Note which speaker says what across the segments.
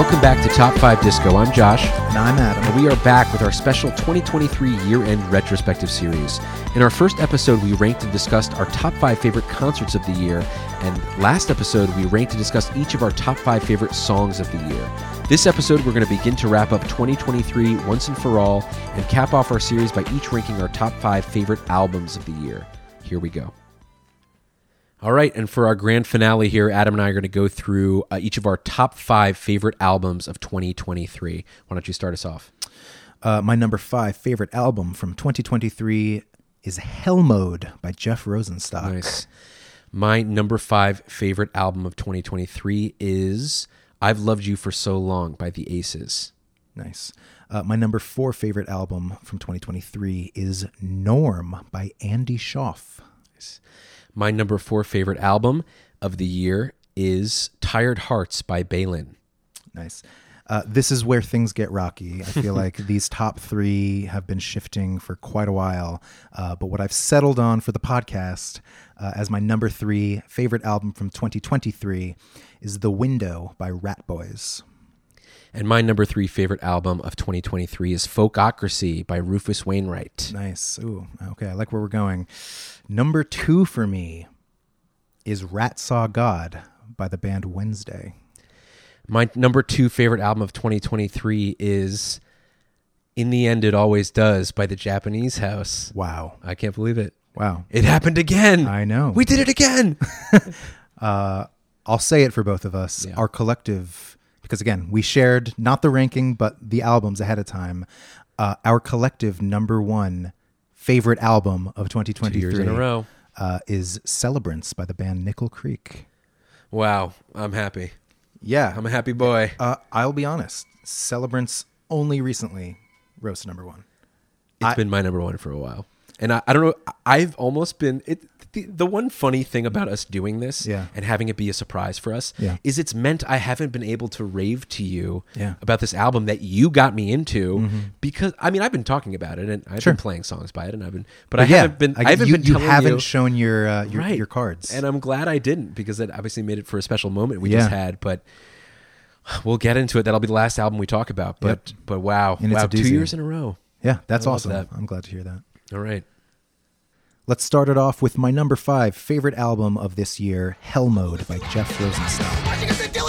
Speaker 1: Welcome back to Top 5 Disco. I'm Josh,
Speaker 2: And I'm Adam.
Speaker 1: and we are back with our special 2023 year end retrospective series. In our first episode, we ranked and discussed our top 5 favorite concerts of the year, and last episode, we ranked and discussed each of our top 5 favorite songs of the year. This episode, we're going to begin to wrap up 2023 once and for all and cap off our series by each ranking our top 5 favorite albums of the year. Here we go. All right, and for our grand finale here, Adam and I are going to go through uh, each of our top five favorite albums of 2023. Why don't you start us off?
Speaker 2: Uh, my number five favorite album from 2023 is Hell Mode by Jeff Rosenstock.
Speaker 1: Nice. My number five favorite album of 2023 is I've Loved You for So Long by the Aces.
Speaker 2: Nice. Uh, my number four favorite album from 2023 is Norm by Andy Shauf.
Speaker 1: My number four favorite album of the year is Tired Hearts by Bailen.
Speaker 2: Nice. Uh, this is where things get rocky. I feel like these top three have been shifting for quite a while. Uh, but what I've settled on for the podcast uh, as my number three favorite album from 2023 is The Window by Ratboys.
Speaker 1: And my number three favorite album of 2023 is Folkocracy by Rufus Wainwright.
Speaker 2: Nice. Ooh, okay. I like where we're going. Number two for me is Rat Saw God by the band Wednesday.
Speaker 1: My number two favorite album of 2023 is In the End It Always Does by the Japanese House.
Speaker 2: Wow.
Speaker 1: I can't believe it.
Speaker 2: Wow.
Speaker 1: It happened again.
Speaker 2: I know.
Speaker 1: We did it again.
Speaker 2: Uh, I'll say it for both of us.
Speaker 1: Yeah.
Speaker 2: Our collective, because again, we shared not the ranking, but the albums ahead of time. Uh, our collective number one favorite album of 2023
Speaker 1: Two years in a row.
Speaker 2: Uh, is Celebrants by the band Nickel Creek.
Speaker 1: Wow. I'm happy.
Speaker 2: Yeah.
Speaker 1: I'm a happy boy.
Speaker 2: uh, I'll be honest. Celebrants only recently rose to number one.
Speaker 1: It's
Speaker 2: I-
Speaker 1: been my number one for a while. And I, I don't know. I've almost been it. The, the one funny thing about us doing this
Speaker 2: Yeah.
Speaker 1: and having it be a surprise for us
Speaker 2: Yeah.
Speaker 1: is it's meant I haven't been able to rave to you
Speaker 2: Yeah.
Speaker 1: about this album that you got me into because I mean I've been talking about it and I've
Speaker 2: Sure.
Speaker 1: been playing songs by it and I've been but, I
Speaker 2: But yeah,
Speaker 1: haven't been I, haven't
Speaker 2: you,
Speaker 1: been
Speaker 2: you haven't
Speaker 1: you,
Speaker 2: shown your, uh, your
Speaker 1: right
Speaker 2: your cards.
Speaker 1: and I'm glad I didn't because it obviously made it for a special moment we just had but we'll get into it that'll be the last album we talk about but but wow
Speaker 2: And
Speaker 1: wow two years in a row
Speaker 2: yeah, that's
Speaker 1: I
Speaker 2: awesome.
Speaker 1: that.
Speaker 2: I'm glad to hear that.
Speaker 1: All right
Speaker 2: Let's start it off with my number five favorite album of this year, Hell Mode by Jeff Rosenstock.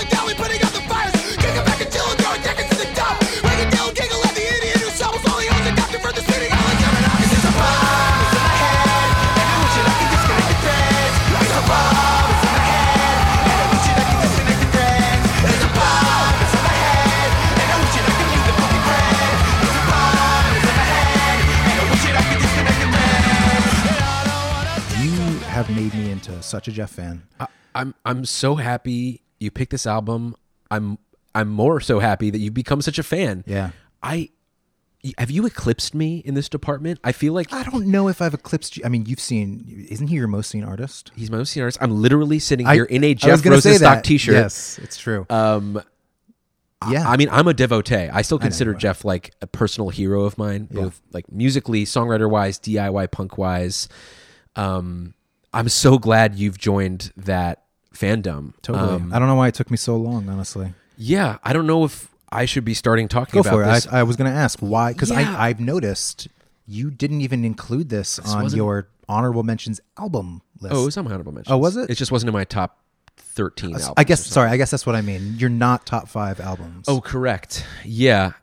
Speaker 2: Have made me into such a Jeff fan.
Speaker 1: I, I'm I'm so happy you picked this album. I'm I'm more so happy that you've become such a fan.
Speaker 2: Yeah.
Speaker 1: I have you eclipsed me in this department. I feel like
Speaker 2: I don't know if I've eclipsed you. I mean, you've seen, isn't he your most seen artist?
Speaker 1: he's my most seen artist. I'm literally sitting
Speaker 2: I-
Speaker 1: here in a Jeff Rosenstock. T-shirt.
Speaker 2: Yes, it's true.
Speaker 1: Um,
Speaker 2: yeah.
Speaker 1: I mean, I'm a devotee. I still consider
Speaker 2: are.
Speaker 1: Jeff like a personal hero of mine, both like musically, songwriter wise, DIY punk wise. Um, I'm so glad you've joined that fandom.
Speaker 2: totally.
Speaker 1: Um,
Speaker 2: I don't know why it took me so long, honestly.
Speaker 1: yeah, I don't know if I should be starting talking
Speaker 2: Go
Speaker 1: about
Speaker 2: for it.
Speaker 1: this.
Speaker 2: I, I was going to ask why, because
Speaker 1: Yeah.
Speaker 2: I've noticed you didn't even include this, on
Speaker 1: wasn't-
Speaker 2: your honorable mentions album list.
Speaker 1: Oh, it was on my honorable mentions.
Speaker 2: Oh, was it?
Speaker 1: It just wasn't in my top thirteen albums.
Speaker 2: I guess, sorry, I guess that's what I mean. You're not top five albums.
Speaker 1: Oh, correct. Yeah.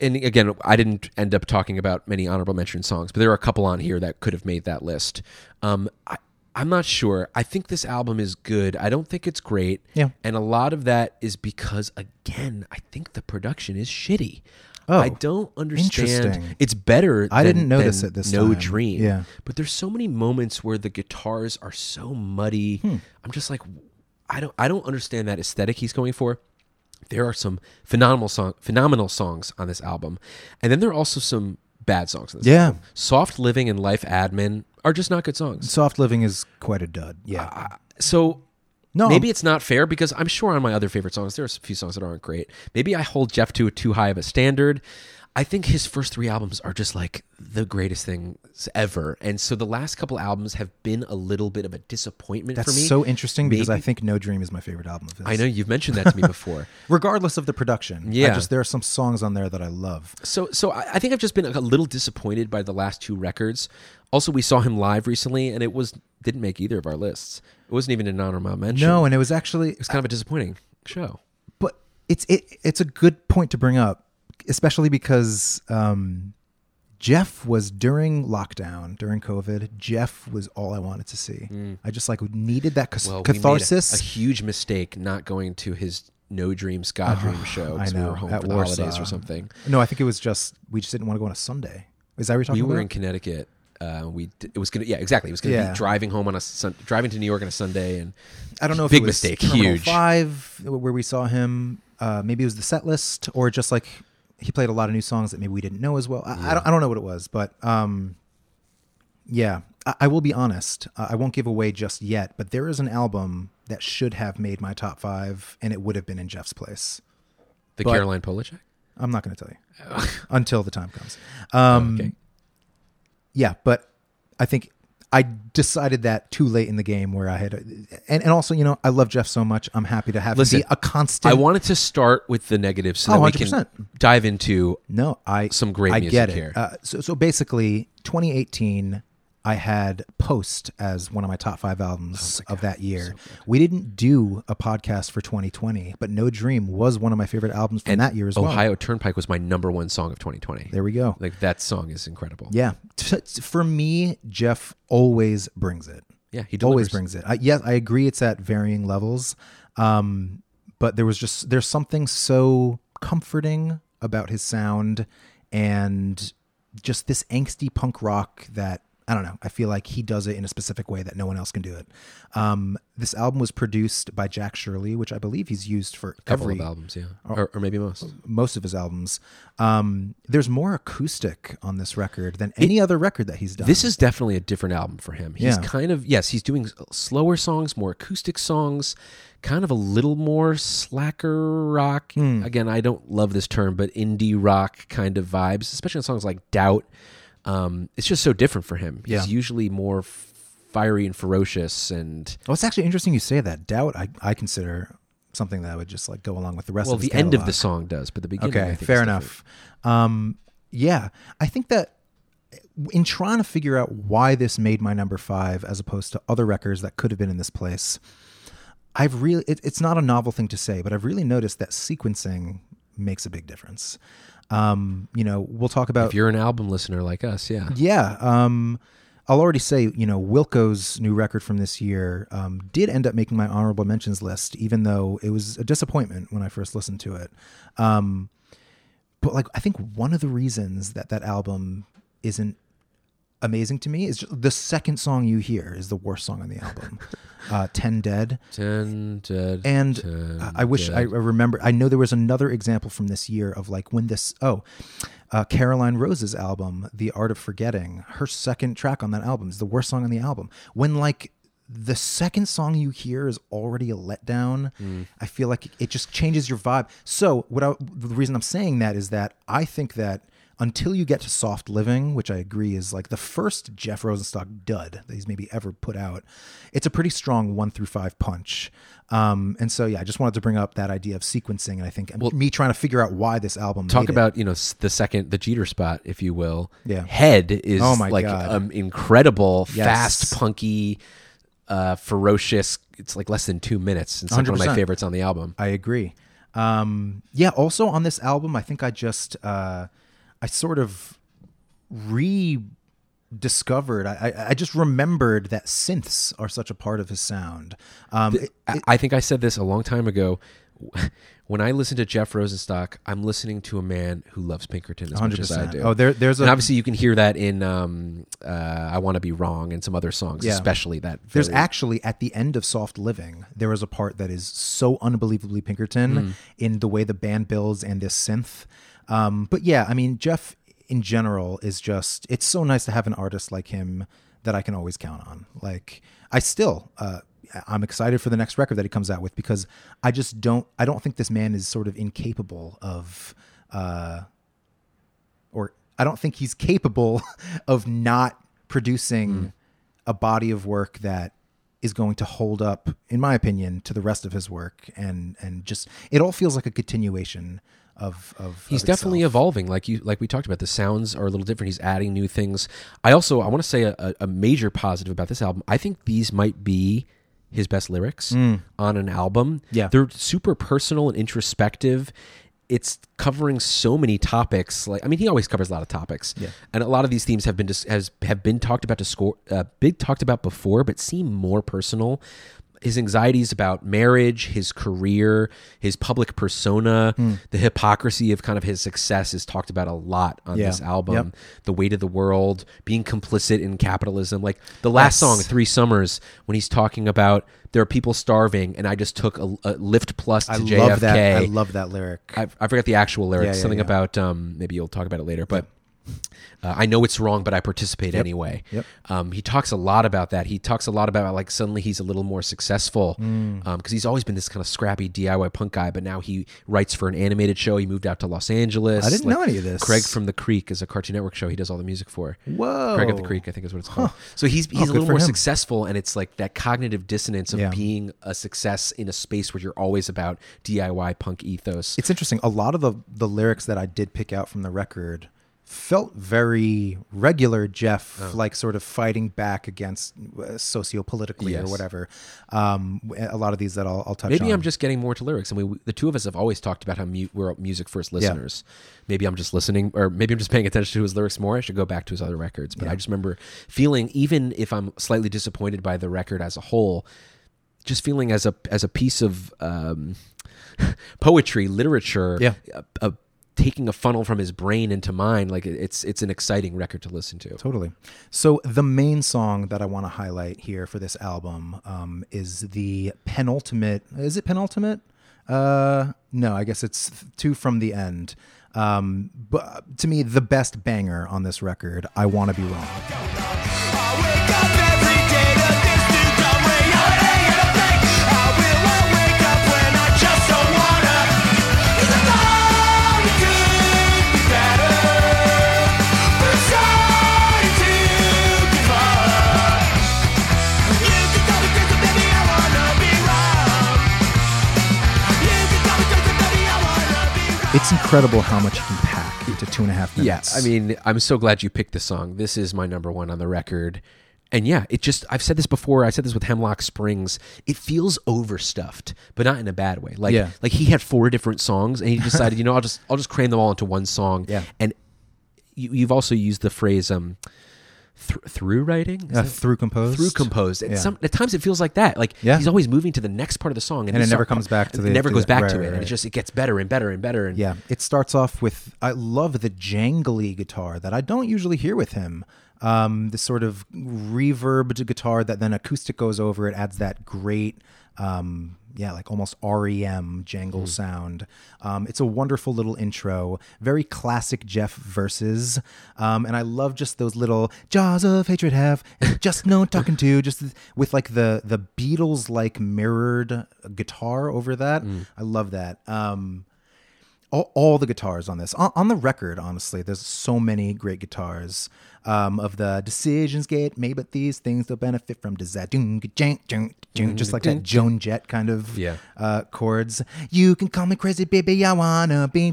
Speaker 1: And again, I didn't end up talking about many honorable mention songs, but there are a couple on here that could have made that list. Um, I, I'm not sure. I think this album is good. I don't think it's great.
Speaker 2: Yeah.
Speaker 1: And a lot of that is because, again, I think the production is shitty.
Speaker 2: Oh,
Speaker 1: I don't understand. It's better.
Speaker 2: I
Speaker 1: than-
Speaker 2: didn't notice it this
Speaker 1: No
Speaker 2: time.
Speaker 1: Dream.
Speaker 2: Yeah.
Speaker 1: But there's so many moments where the guitars are so muddy.
Speaker 2: Hmm.
Speaker 1: I'm just like, I don't. I don't understand that aesthetic he's going for. There are some phenomenal song, phenomenal songs on this album, and then there are also some bad songs. On this
Speaker 2: Yeah.
Speaker 1: album. "Soft Living" and "Life Admin" are just not good songs.
Speaker 2: Soft Living is quite a dud. Yeah.
Speaker 1: Uh, so
Speaker 2: no,
Speaker 1: maybe it's not fair because I'm sure on my other favorite songs there are a few songs that aren't great. Maybe I hold Jeff to a too high of a standard. I think his first three albums are just like the greatest things ever, and so the last couple albums have been a little bit of a disappointment
Speaker 2: That's
Speaker 1: for me.
Speaker 2: so interesting because I think No Dream is my favorite album of his.
Speaker 1: I know you've mentioned that to me before.
Speaker 2: regardless of the production. I
Speaker 1: Yeah.
Speaker 2: just there are some songs on there that I love.
Speaker 1: So, so I I think I've just been a little disappointed by the last two records. Also, we saw him live recently, and it was didn't make either of our lists. It wasn't even an honorable mention.
Speaker 2: No, and it was actually
Speaker 1: it was kind of a disappointing show.
Speaker 2: but it's it it's a good point to bring up, especially because um, Jeff was during lockdown during COVID. Jeff was all I wanted to see. I just like needed that
Speaker 1: Mm. Well, we made a-
Speaker 2: catharsis.
Speaker 1: a, huge mistake not going to his No Dream Ska Dream show
Speaker 2: I
Speaker 1: because we were home
Speaker 2: at
Speaker 1: for the
Speaker 2: Warsaw.
Speaker 1: holidays or something.
Speaker 2: No, I think it was just we just didn't want to go on a Sunday. Is that what you're talking
Speaker 1: We were
Speaker 2: about?
Speaker 1: in Connecticut. Uh, we d- it was gonna yeah exactly it was gonna
Speaker 2: Yeah.
Speaker 1: be driving home on a sun, driving to New York on a Sunday and
Speaker 2: I don't know if
Speaker 1: big
Speaker 2: it was
Speaker 1: mistake
Speaker 2: Terminal
Speaker 1: huge
Speaker 2: Five where we saw him. Uh, maybe it was the set list, or just like he played a lot of new songs that maybe we didn't know as well. I, I, don't, I don't know what it was, but um, yeah, I, I will be honest. Uh, I won't give away just yet, but there is an album that should have made my top five, and it would have been in Jeff's place.
Speaker 1: the
Speaker 2: But-
Speaker 1: Caroline Polachek.
Speaker 2: I'm not going to tell you until the time comes. Um,
Speaker 1: okay.
Speaker 2: yeah, but I think I decided that too late in the game where I had, and, and also, you know, I love Jeff so much. I'm happy to have him
Speaker 1: Listen,
Speaker 2: be a constant.
Speaker 1: I wanted to start with the negatives so that
Speaker 2: Oh,
Speaker 1: we
Speaker 2: 100%.
Speaker 1: can dive into
Speaker 2: No, I
Speaker 1: some great
Speaker 2: I
Speaker 1: music
Speaker 2: get it.
Speaker 1: here.
Speaker 2: Uh, so, so basically, 2018, I had Post as one of my top five albums of that year. we didn't do a podcast for 2020, but No Dream was one of my favorite albums from that year as well.
Speaker 1: Ohio Turnpike was my number one song of 2020.
Speaker 2: There we go.
Speaker 1: Like that song is incredible.
Speaker 2: Yeah, for me, Jeff always brings it.
Speaker 1: Yeah, he
Speaker 2: always brings it. I, yes, I agree. It's at varying levels, um, but there was just there's something so comforting about his sound and just this angsty punk rock that I don't know. I feel like he does it in a specific way that no one else can do it. Um, this album was produced by Jack Shirley, which I believe he's used for
Speaker 1: couple
Speaker 2: every
Speaker 1: of albums, yeah,
Speaker 2: Oh.
Speaker 1: or, or maybe most.
Speaker 2: most of his albums. Um, there's more acoustic on this record than any other record that he's done.
Speaker 1: This is definitely a different album for him. He's
Speaker 2: Yeah.
Speaker 1: kind of yes, he's doing slower songs, more acoustic songs, kind of a little more slacker rock.
Speaker 2: Hmm.
Speaker 1: Again, I don't love this term, but indie rock kind of vibes, especially on songs like Doubt. Um, it's just so different for him. He's
Speaker 2: Yeah.
Speaker 1: usually more fiery and ferocious and
Speaker 2: Well, it's actually interesting you say that. Doubt, I, I consider something that would just like go along with the rest
Speaker 1: well,
Speaker 2: of
Speaker 1: the end of the song does, but the beginning. I
Speaker 2: Okay, fair enough. Um, yeah, I think that in trying to figure out why this made my number five as opposed to other records that could have been in this place, I've really, it, it's not a novel thing to say, but I've really noticed that sequencing makes a big difference. Um, you know, we'll talk about
Speaker 1: If you're an album listener like us, yeah,
Speaker 2: yeah. Um, I'll already say, you know, Wilco's new record from this year um, did end up making my honorable mentions list, even though it was a disappointment when I first listened to it. Um, but like, I think one of the reasons that that album isn't amazing to me is just the second song you hear is the worst song on the album, uh, "Ten Dead."
Speaker 1: Ten, dead,
Speaker 2: And
Speaker 1: ten,
Speaker 2: I wish I
Speaker 1: dead.
Speaker 2: remember. I know there was another example from this year of like when this. Oh, uh, Caroline Rose's album, "The Art of Forgetting." Her second track on that album is the worst song on the album. When like the second song you hear is already a letdown, I feel like it just changes your vibe. So what? I, the reason I'm saying that is that I think that until you get to Soft Living, which I agree is like the first Jeff Rosenstock dud that he's maybe ever put out, it's a pretty strong one through five punch. Um, and so, yeah, I just wanted to bring up that idea of sequencing. And I think me trying to figure out why this album
Speaker 1: talk
Speaker 2: made it.
Speaker 1: about you know the second the Jeter spot, if you will.
Speaker 2: Yeah.
Speaker 1: Head is
Speaker 2: Oh my
Speaker 1: like
Speaker 2: God.
Speaker 1: um, incredible,
Speaker 2: Yes.
Speaker 1: fast, punky, uh, ferocious. It's like less than two minutes. It's like one of my favorites on the album.
Speaker 2: I agree. Um, yeah. Also on this album, I think I just uh, I sort of rediscovered. I, I I just remembered that synths are such a part of his sound. Um, it-
Speaker 1: I, I think I said this a long time ago. When I listen to Jeff Rosenstock, I'm listening to a man who loves Pinkerton as much as I do.
Speaker 2: Oh, there- there's
Speaker 1: and obviously you can hear that in um, uh, "I Want to Be Wrong" and some other songs,
Speaker 2: Yeah.
Speaker 1: especially that.
Speaker 2: There's
Speaker 1: very-
Speaker 2: actually at the end of Soft Living, there is a part that is so unbelievably Pinkerton
Speaker 1: Hmm.
Speaker 2: in the way the band builds and this synth. Um, but yeah, I mean, Jeff in general is just, it's so nice to have an artist like him that I can always count on. Like, I still, uh, I'm excited for the next record that he comes out with because I just don't, I don't think this man is sort of incapable of, uh, or I don't think he's capable of not producing
Speaker 1: Mm.
Speaker 2: a body of work that is going to hold up, in my opinion, to the rest of his work, and and just it all feels like a continuation of of.
Speaker 1: He's
Speaker 2: of
Speaker 1: definitely evolving, like you, like we talked about. The sounds are a little different. He's adding new things. I also I want to say a, a- major positive about this album. I think these might be his best lyrics on an album.
Speaker 2: Mm. Yeah.
Speaker 1: they're super personal and introspective. It's covering so many topics. Like I mean, he always covers a lot of topics.
Speaker 2: Yeah.
Speaker 1: and a lot of these themes have been dis- has have been talked about to score, uh, been talked about before, but seem more personal. His anxieties about marriage, his career, his public persona,
Speaker 2: Hmm.
Speaker 1: the hypocrisy of kind of his success is talked about a lot on
Speaker 2: Yeah.
Speaker 1: this album.
Speaker 2: Yep.
Speaker 1: The weight of the world, being complicit in capitalism. Like the last
Speaker 2: Yes.
Speaker 1: song, Three Summers, when he's talking about there are people starving, and I just took a, a Lyft plus to
Speaker 2: I
Speaker 1: JFK.
Speaker 2: love that. I love that lyric.
Speaker 1: I, I forgot the actual lyrics.
Speaker 2: Yeah, yeah,
Speaker 1: something about um, maybe you'll talk about it later, but. Uh, I know it's wrong, but I participate anyway.
Speaker 2: Yep.
Speaker 1: Um, he talks a lot about that. He talks a lot about like suddenly he's a little more successful because he's always been this kind of scrappy DIY punk guy, but now he writes for an animated show. He moved out to Los Angeles.
Speaker 2: I didn't know any of this.
Speaker 1: Craig from the Creek is a Cartoon Network show. He does all the music for.
Speaker 2: Whoa.
Speaker 1: Craig of the Creek, I think is what it's called. So he's he's
Speaker 2: Oh,
Speaker 1: a little more
Speaker 2: him.
Speaker 1: successful, and it's like that cognitive dissonance of
Speaker 2: Yeah.
Speaker 1: being a success in a space where you're always about DIY punk ethos.
Speaker 2: It's interesting. A lot of the the lyrics that I did pick out from the record felt very regular Jeff,
Speaker 1: Oh.
Speaker 2: like sort of fighting back against uh, socio-politically
Speaker 1: Yes.
Speaker 2: or whatever. Um, a lot of these that I'll, I'll touch
Speaker 1: Maybe
Speaker 2: on.
Speaker 1: I'm just getting more to lyrics. I mean, we, the two of us have always talked about how mu- we're music first listeners. Yeah. Maybe I'm just listening, or maybe I'm just paying attention to his lyrics more. I should go back to his other records. But I just remember feeling, even if I'm slightly disappointed by the record as a whole, just feeling as a as a piece of um, poetry, literature,
Speaker 2: Yeah.
Speaker 1: a, a, taking a funnel from his brain into mine, like it's it's an exciting record to listen to.
Speaker 2: Totally. So the main song that I want to highlight here for this album um, is the penultimate. Is it penultimate? Uh, no, I guess it's two from the end. Um, but to me, the best banger on this record. I want to be wrong. It's incredible how much you can pack into two and a half minutes. Yeah.
Speaker 1: I mean, I'm so glad you picked this song. This is my number one on the record. And yeah, it just, I've said this before. I said this with Hemlock Springs. It feels overstuffed, but not in a bad way. Like,
Speaker 2: Yeah.
Speaker 1: like he had four different songs and he decided, you know, I'll just, I'll just cram them all into one song.
Speaker 2: Yeah.
Speaker 1: And you, you've also used the phrase, um, th- through writing?
Speaker 2: Uh, through composed.
Speaker 1: through composed. And
Speaker 2: Yeah.
Speaker 1: some at times it feels like that. Like
Speaker 2: Yeah.
Speaker 1: he's always moving to the next part of the song, and,
Speaker 2: And it never comes back to the-
Speaker 1: It never
Speaker 2: to
Speaker 1: goes
Speaker 2: the-
Speaker 1: back
Speaker 2: right,
Speaker 1: to
Speaker 2: right,
Speaker 1: it, and
Speaker 2: right.
Speaker 1: it just it gets better and better and better. And
Speaker 2: Yeah, it starts off with I love the jangly guitar that I don't usually hear with him. Um, this sort of reverbed guitar that then acoustic goes over it adds that great, um, yeah, like almost REM jangle sound. Um, it's a wonderful little intro, very classic Jeff verses, um, and I love just those little jaws of hatred have just no talking to, just with like the the Beatles like mirrored guitar over that. I love that. Um, all, all the guitars on this on, on the record honestly there's so many great guitars um, of the decisions get made but these things they'll benefit from desire Doom, ga-jang, jung, jung, just like that joan jett kind of
Speaker 1: Yeah.
Speaker 2: uh, chords you can call me crazy baby i wanna be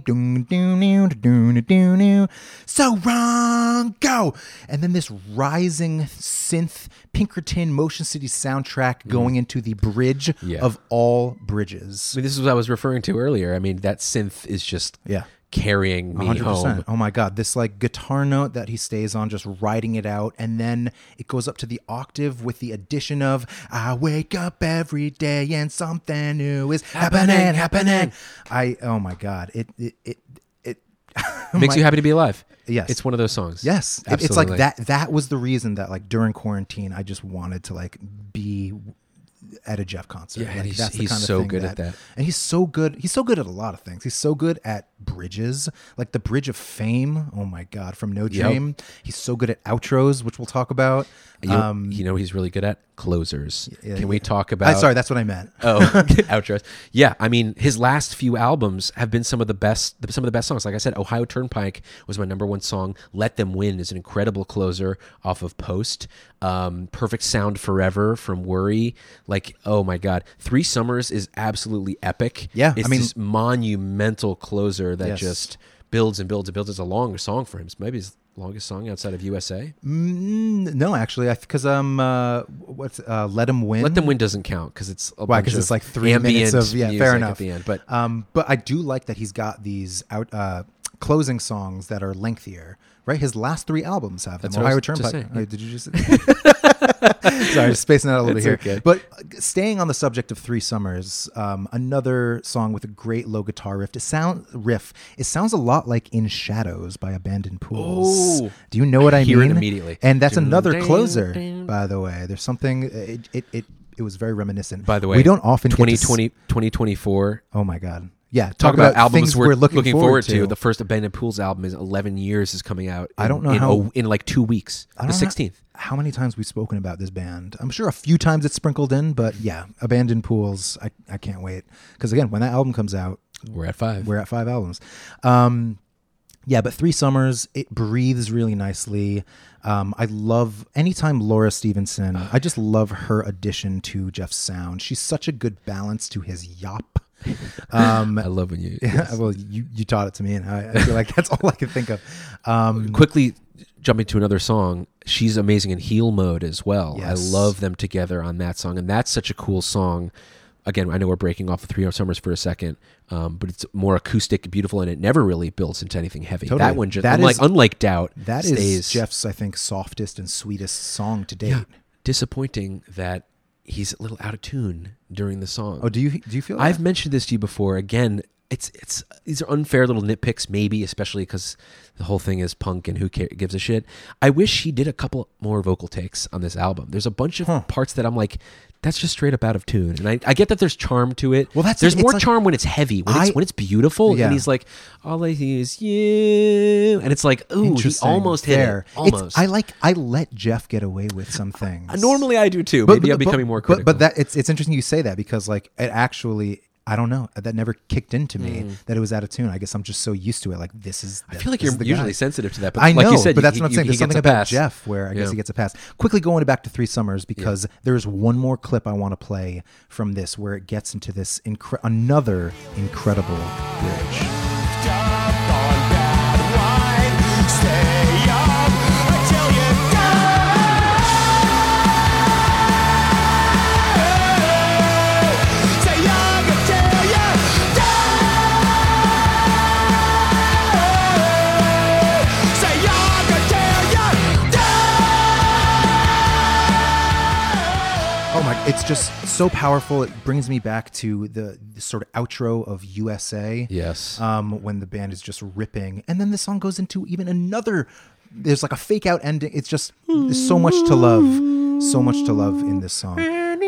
Speaker 2: so wrong go and then this rising synth pinkerton motion city soundtrack going into the bridge
Speaker 1: Yeah.
Speaker 2: of all bridges
Speaker 1: I mean, this is what I was referring to earlier. I mean, that synth is just
Speaker 2: Yeah.
Speaker 1: Carrying me home.
Speaker 2: Oh my god, this like guitar note that he stays on, just writing it out, and then it goes up to the octave with the addition of "I wake up every day and something new is happening, happening." I oh my god, it it it it oh
Speaker 1: Makes
Speaker 2: my-
Speaker 1: you happy to be alive.
Speaker 2: Yes.
Speaker 1: it's one of those songs.
Speaker 2: Yes, It- it's like that. That was the reason that like during quarantine, I just wanted to like be at a Jeff concert.
Speaker 1: Yeah, and
Speaker 2: like,
Speaker 1: he's-
Speaker 2: that's the
Speaker 1: he's
Speaker 2: kind of
Speaker 1: so good at that.
Speaker 2: and he's so good. He's so good at a lot of things. He's so good at bridges, like the Bridge of Fame. Oh my God, from No Shame. He's so good at outros, which we'll talk about.
Speaker 1: You know,
Speaker 2: Um,
Speaker 1: you know he's really good at closers.
Speaker 2: yeah,
Speaker 1: Can we
Speaker 2: yeah.
Speaker 1: talk
Speaker 2: I-
Speaker 1: about?
Speaker 2: sorry, that's what I meant.
Speaker 1: Oh, outros. Yeah, I mean, his last few albums have been some of the best. Some of the best songs. Like I said, Ohio Turnpike was my number one song. Let Them Win is an incredible closer off of Post. Um, Perfect Sound Forever from Worry. Like, oh my God, Three Summers is absolutely epic.
Speaker 2: Yeah,
Speaker 1: it's
Speaker 2: I mean-
Speaker 1: this monumental closer that
Speaker 2: Yes.
Speaker 1: just builds and builds and builds. It's a long song for him. It's maybe his longest song outside of USA.
Speaker 2: Mm, no, actually, because um, uh, what's uh, Let Him Win?
Speaker 1: Let Them Win doesn't count because it's a
Speaker 2: Why? Because it's like three minutes of yeah, fair
Speaker 1: at
Speaker 2: enough.
Speaker 1: the end. But
Speaker 2: um, but I do like that he's got these out uh, closing songs that are lengthier. Right, his last three albums have them.
Speaker 1: That's I
Speaker 2: Ohio Turnpike. Oh. Did you just? Sorry, just spacing out a little bit here.
Speaker 1: okay.
Speaker 2: But uh, staying on the subject of Three Summers, um, another song with a great low guitar riff. It sound riff. It sounds a lot like "In Shadows" by Abandoned Pools.
Speaker 1: Oh.
Speaker 2: Do you know what I,
Speaker 1: hear it
Speaker 2: mean?
Speaker 1: immediately.
Speaker 2: And that's another closer, by the way. There's something. It it it, it was very reminiscent.
Speaker 1: By the way,
Speaker 2: we don't often get
Speaker 1: 2020, 2024.
Speaker 2: Oh my god. Yeah,
Speaker 1: Talk, about, albums
Speaker 2: things
Speaker 1: we're,
Speaker 2: looking,
Speaker 1: forward, to. The first Abandoned Pools album is 11 years is coming out.
Speaker 2: I don't know
Speaker 1: in,
Speaker 2: how-
Speaker 1: oh, in like two weeks. The
Speaker 2: don't know
Speaker 1: 16th.
Speaker 2: How many times we've spoken about this band? I'm sure a few times it's sprinkled in, but yeah, Abandoned Pools. I, I can't wait because again, when that album comes out,
Speaker 1: We're at five.
Speaker 2: we're at five albums. Um, yeah, but Three Summers, it breathes really nicely. Um, I love anytime Laura Stevenson. I just love her addition to Jeff's sound. She's such a good balance to his yop. Um,
Speaker 1: I love when you
Speaker 2: yeah, well, you you taught it to me, and I, I feel like that's all I can think of. Um,
Speaker 1: quickly jumping to another song. She's amazing in Heal Mode as well.
Speaker 2: Yes.
Speaker 1: I love them together on that song, and that's such a cool song. Again, I know we're breaking off the Three Summers for a second, um, but it's more acoustic, beautiful, and it never really builds into anything heavy.
Speaker 2: Totally.
Speaker 1: That one just
Speaker 2: That
Speaker 1: unlike
Speaker 2: is-
Speaker 1: unlike Doubt
Speaker 2: That is
Speaker 1: stays
Speaker 2: Jeff's, I think, softest and sweetest song to date.
Speaker 1: Yeah. disappointing that he's a little out of tune during the song.
Speaker 2: Oh, do you do you feel?
Speaker 1: I've mentioned this to you before. Again, it's it's these are unfair little nitpicks, maybe, especially because the whole thing is punk and who care, gives a shit. I wish he did a couple more vocal takes on this album. There's a bunch of parts that I'm like, that's just straight up out of tune. And I, I get that there's charm to it.
Speaker 2: Well, that's-
Speaker 1: there's
Speaker 2: it's
Speaker 1: more
Speaker 2: like-
Speaker 1: charm when it's heavy, when it's when it's beautiful,
Speaker 2: Yeah.
Speaker 1: and he's like, all I see is you, and it's like, ooh, he almost hit
Speaker 2: Fair.
Speaker 1: it,
Speaker 2: It's-
Speaker 1: almost.
Speaker 2: I like. I let Jeff get away with some uh, things.
Speaker 1: Normally, I do too. Maybe I'm becoming more critical.
Speaker 2: But, but that it's it's interesting you say that because like it actually. I don't know. That never kicked into me that it was out of tune. I guess I'm just so used to it. Like this is.
Speaker 1: Mm. I feel like you're usually
Speaker 2: guy.
Speaker 1: sensitive to that. But
Speaker 2: I know,
Speaker 1: like you said,
Speaker 2: but that's
Speaker 1: he-
Speaker 2: what I'm saying.
Speaker 1: he
Speaker 2: There's something about
Speaker 1: pass.
Speaker 2: Jeff where I guess he gets a pass. Quickly going back to Three Summers because there's one more clip I want to play from this where it gets into this incre- another incredible bridge. Just so powerful. It brings me back to the, the sort of outro of USA.
Speaker 1: Yes.
Speaker 2: Um, when the band is just ripping, and then the song goes into even another. There's like a fake out ending. It's just there's so much to love, so much to love in this song.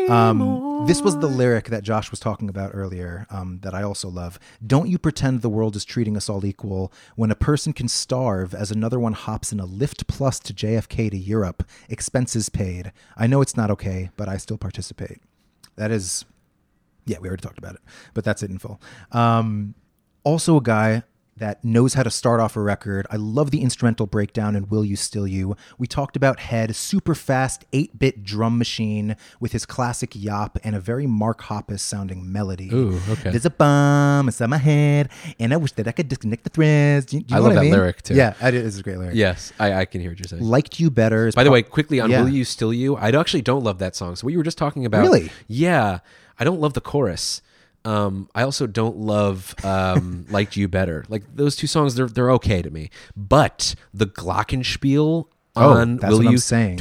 Speaker 2: Um, this was the lyric that Josh was talking about earlier. Um, that I also love. Don't you pretend the world is treating us all equal when a person can starve as another one hops in a Lyft plus to JFK to Europe, expenses paid. I know it's not okay, but I still participate. That is yeah, we already talked about it, but that's it in full. Um, also, a guy that knows how to start off a record. I love the instrumental breakdown in Will You Still You. We talked about Head, super fast 8 bit drum machine with his classic yop and a very Mark Hoppus sounding melody.
Speaker 1: Ooh, okay.
Speaker 2: There's a bomb inside my head, and I wish that I could disconnect the threads. Do you, do you
Speaker 1: I love
Speaker 2: what I
Speaker 1: that
Speaker 2: mean?
Speaker 1: lyric, too.
Speaker 2: Yeah, it is a great lyric.
Speaker 1: yes, I, I can hear what you're saying.
Speaker 2: Liked You Better. Is
Speaker 1: By the way, quickly on
Speaker 2: Yeah.
Speaker 1: "Will You Still You," I actually don't love that song. So what you were just talking about,
Speaker 2: Really?
Speaker 1: Yeah, I don't love the chorus. Um, I also don't love um, "Liked You Better." Like those two songs, they're they're okay to me. But the Glockenspiel
Speaker 2: Oh,
Speaker 1: on
Speaker 2: that's
Speaker 1: "Will
Speaker 2: what
Speaker 1: You,"
Speaker 2: I'm saying.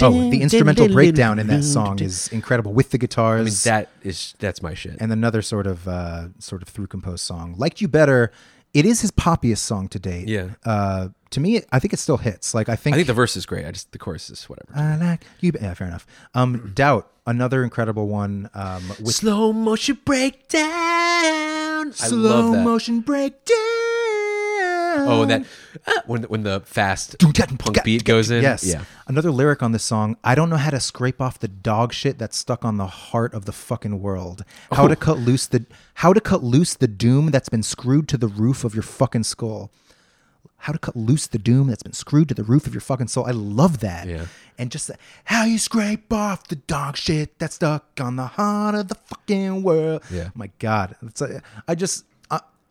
Speaker 2: Oh, the instrumental breakdown in that song is incredible with the guitars.
Speaker 1: I mean, that is that's my shit.
Speaker 2: and another sort of uh, sort of through composed song. Liked You Better. It is his poppiest song to date.
Speaker 1: Yeah.
Speaker 2: Uh, to me, I think it still hits. Like I think.
Speaker 1: I think the verse is great. I just the chorus is whatever.
Speaker 2: I like you. Yeah, fair enough. Um, Doubt, another incredible one. Um, with
Speaker 1: Slow motion breakdown. I
Speaker 2: Slow
Speaker 1: love that.
Speaker 2: motion breakdown.
Speaker 1: Oh, that when when the fast punk beat goes in.
Speaker 2: Yes.
Speaker 1: Yeah.
Speaker 2: Another lyric on this song. I don't know how to scrape off the dog shit that's stuck on the heart of the fucking world. How
Speaker 1: Oh.
Speaker 2: to cut loose the how to cut loose the doom that's been screwed to the roof of your fucking skull. How to cut loose the doom that's been screwed to the roof of your fucking soul. I love that.
Speaker 1: Yeah.
Speaker 2: And just the- how you scrape off the dog shit that's stuck on the heart of the fucking world.
Speaker 1: Yeah.
Speaker 2: Oh my God. It's a, I just,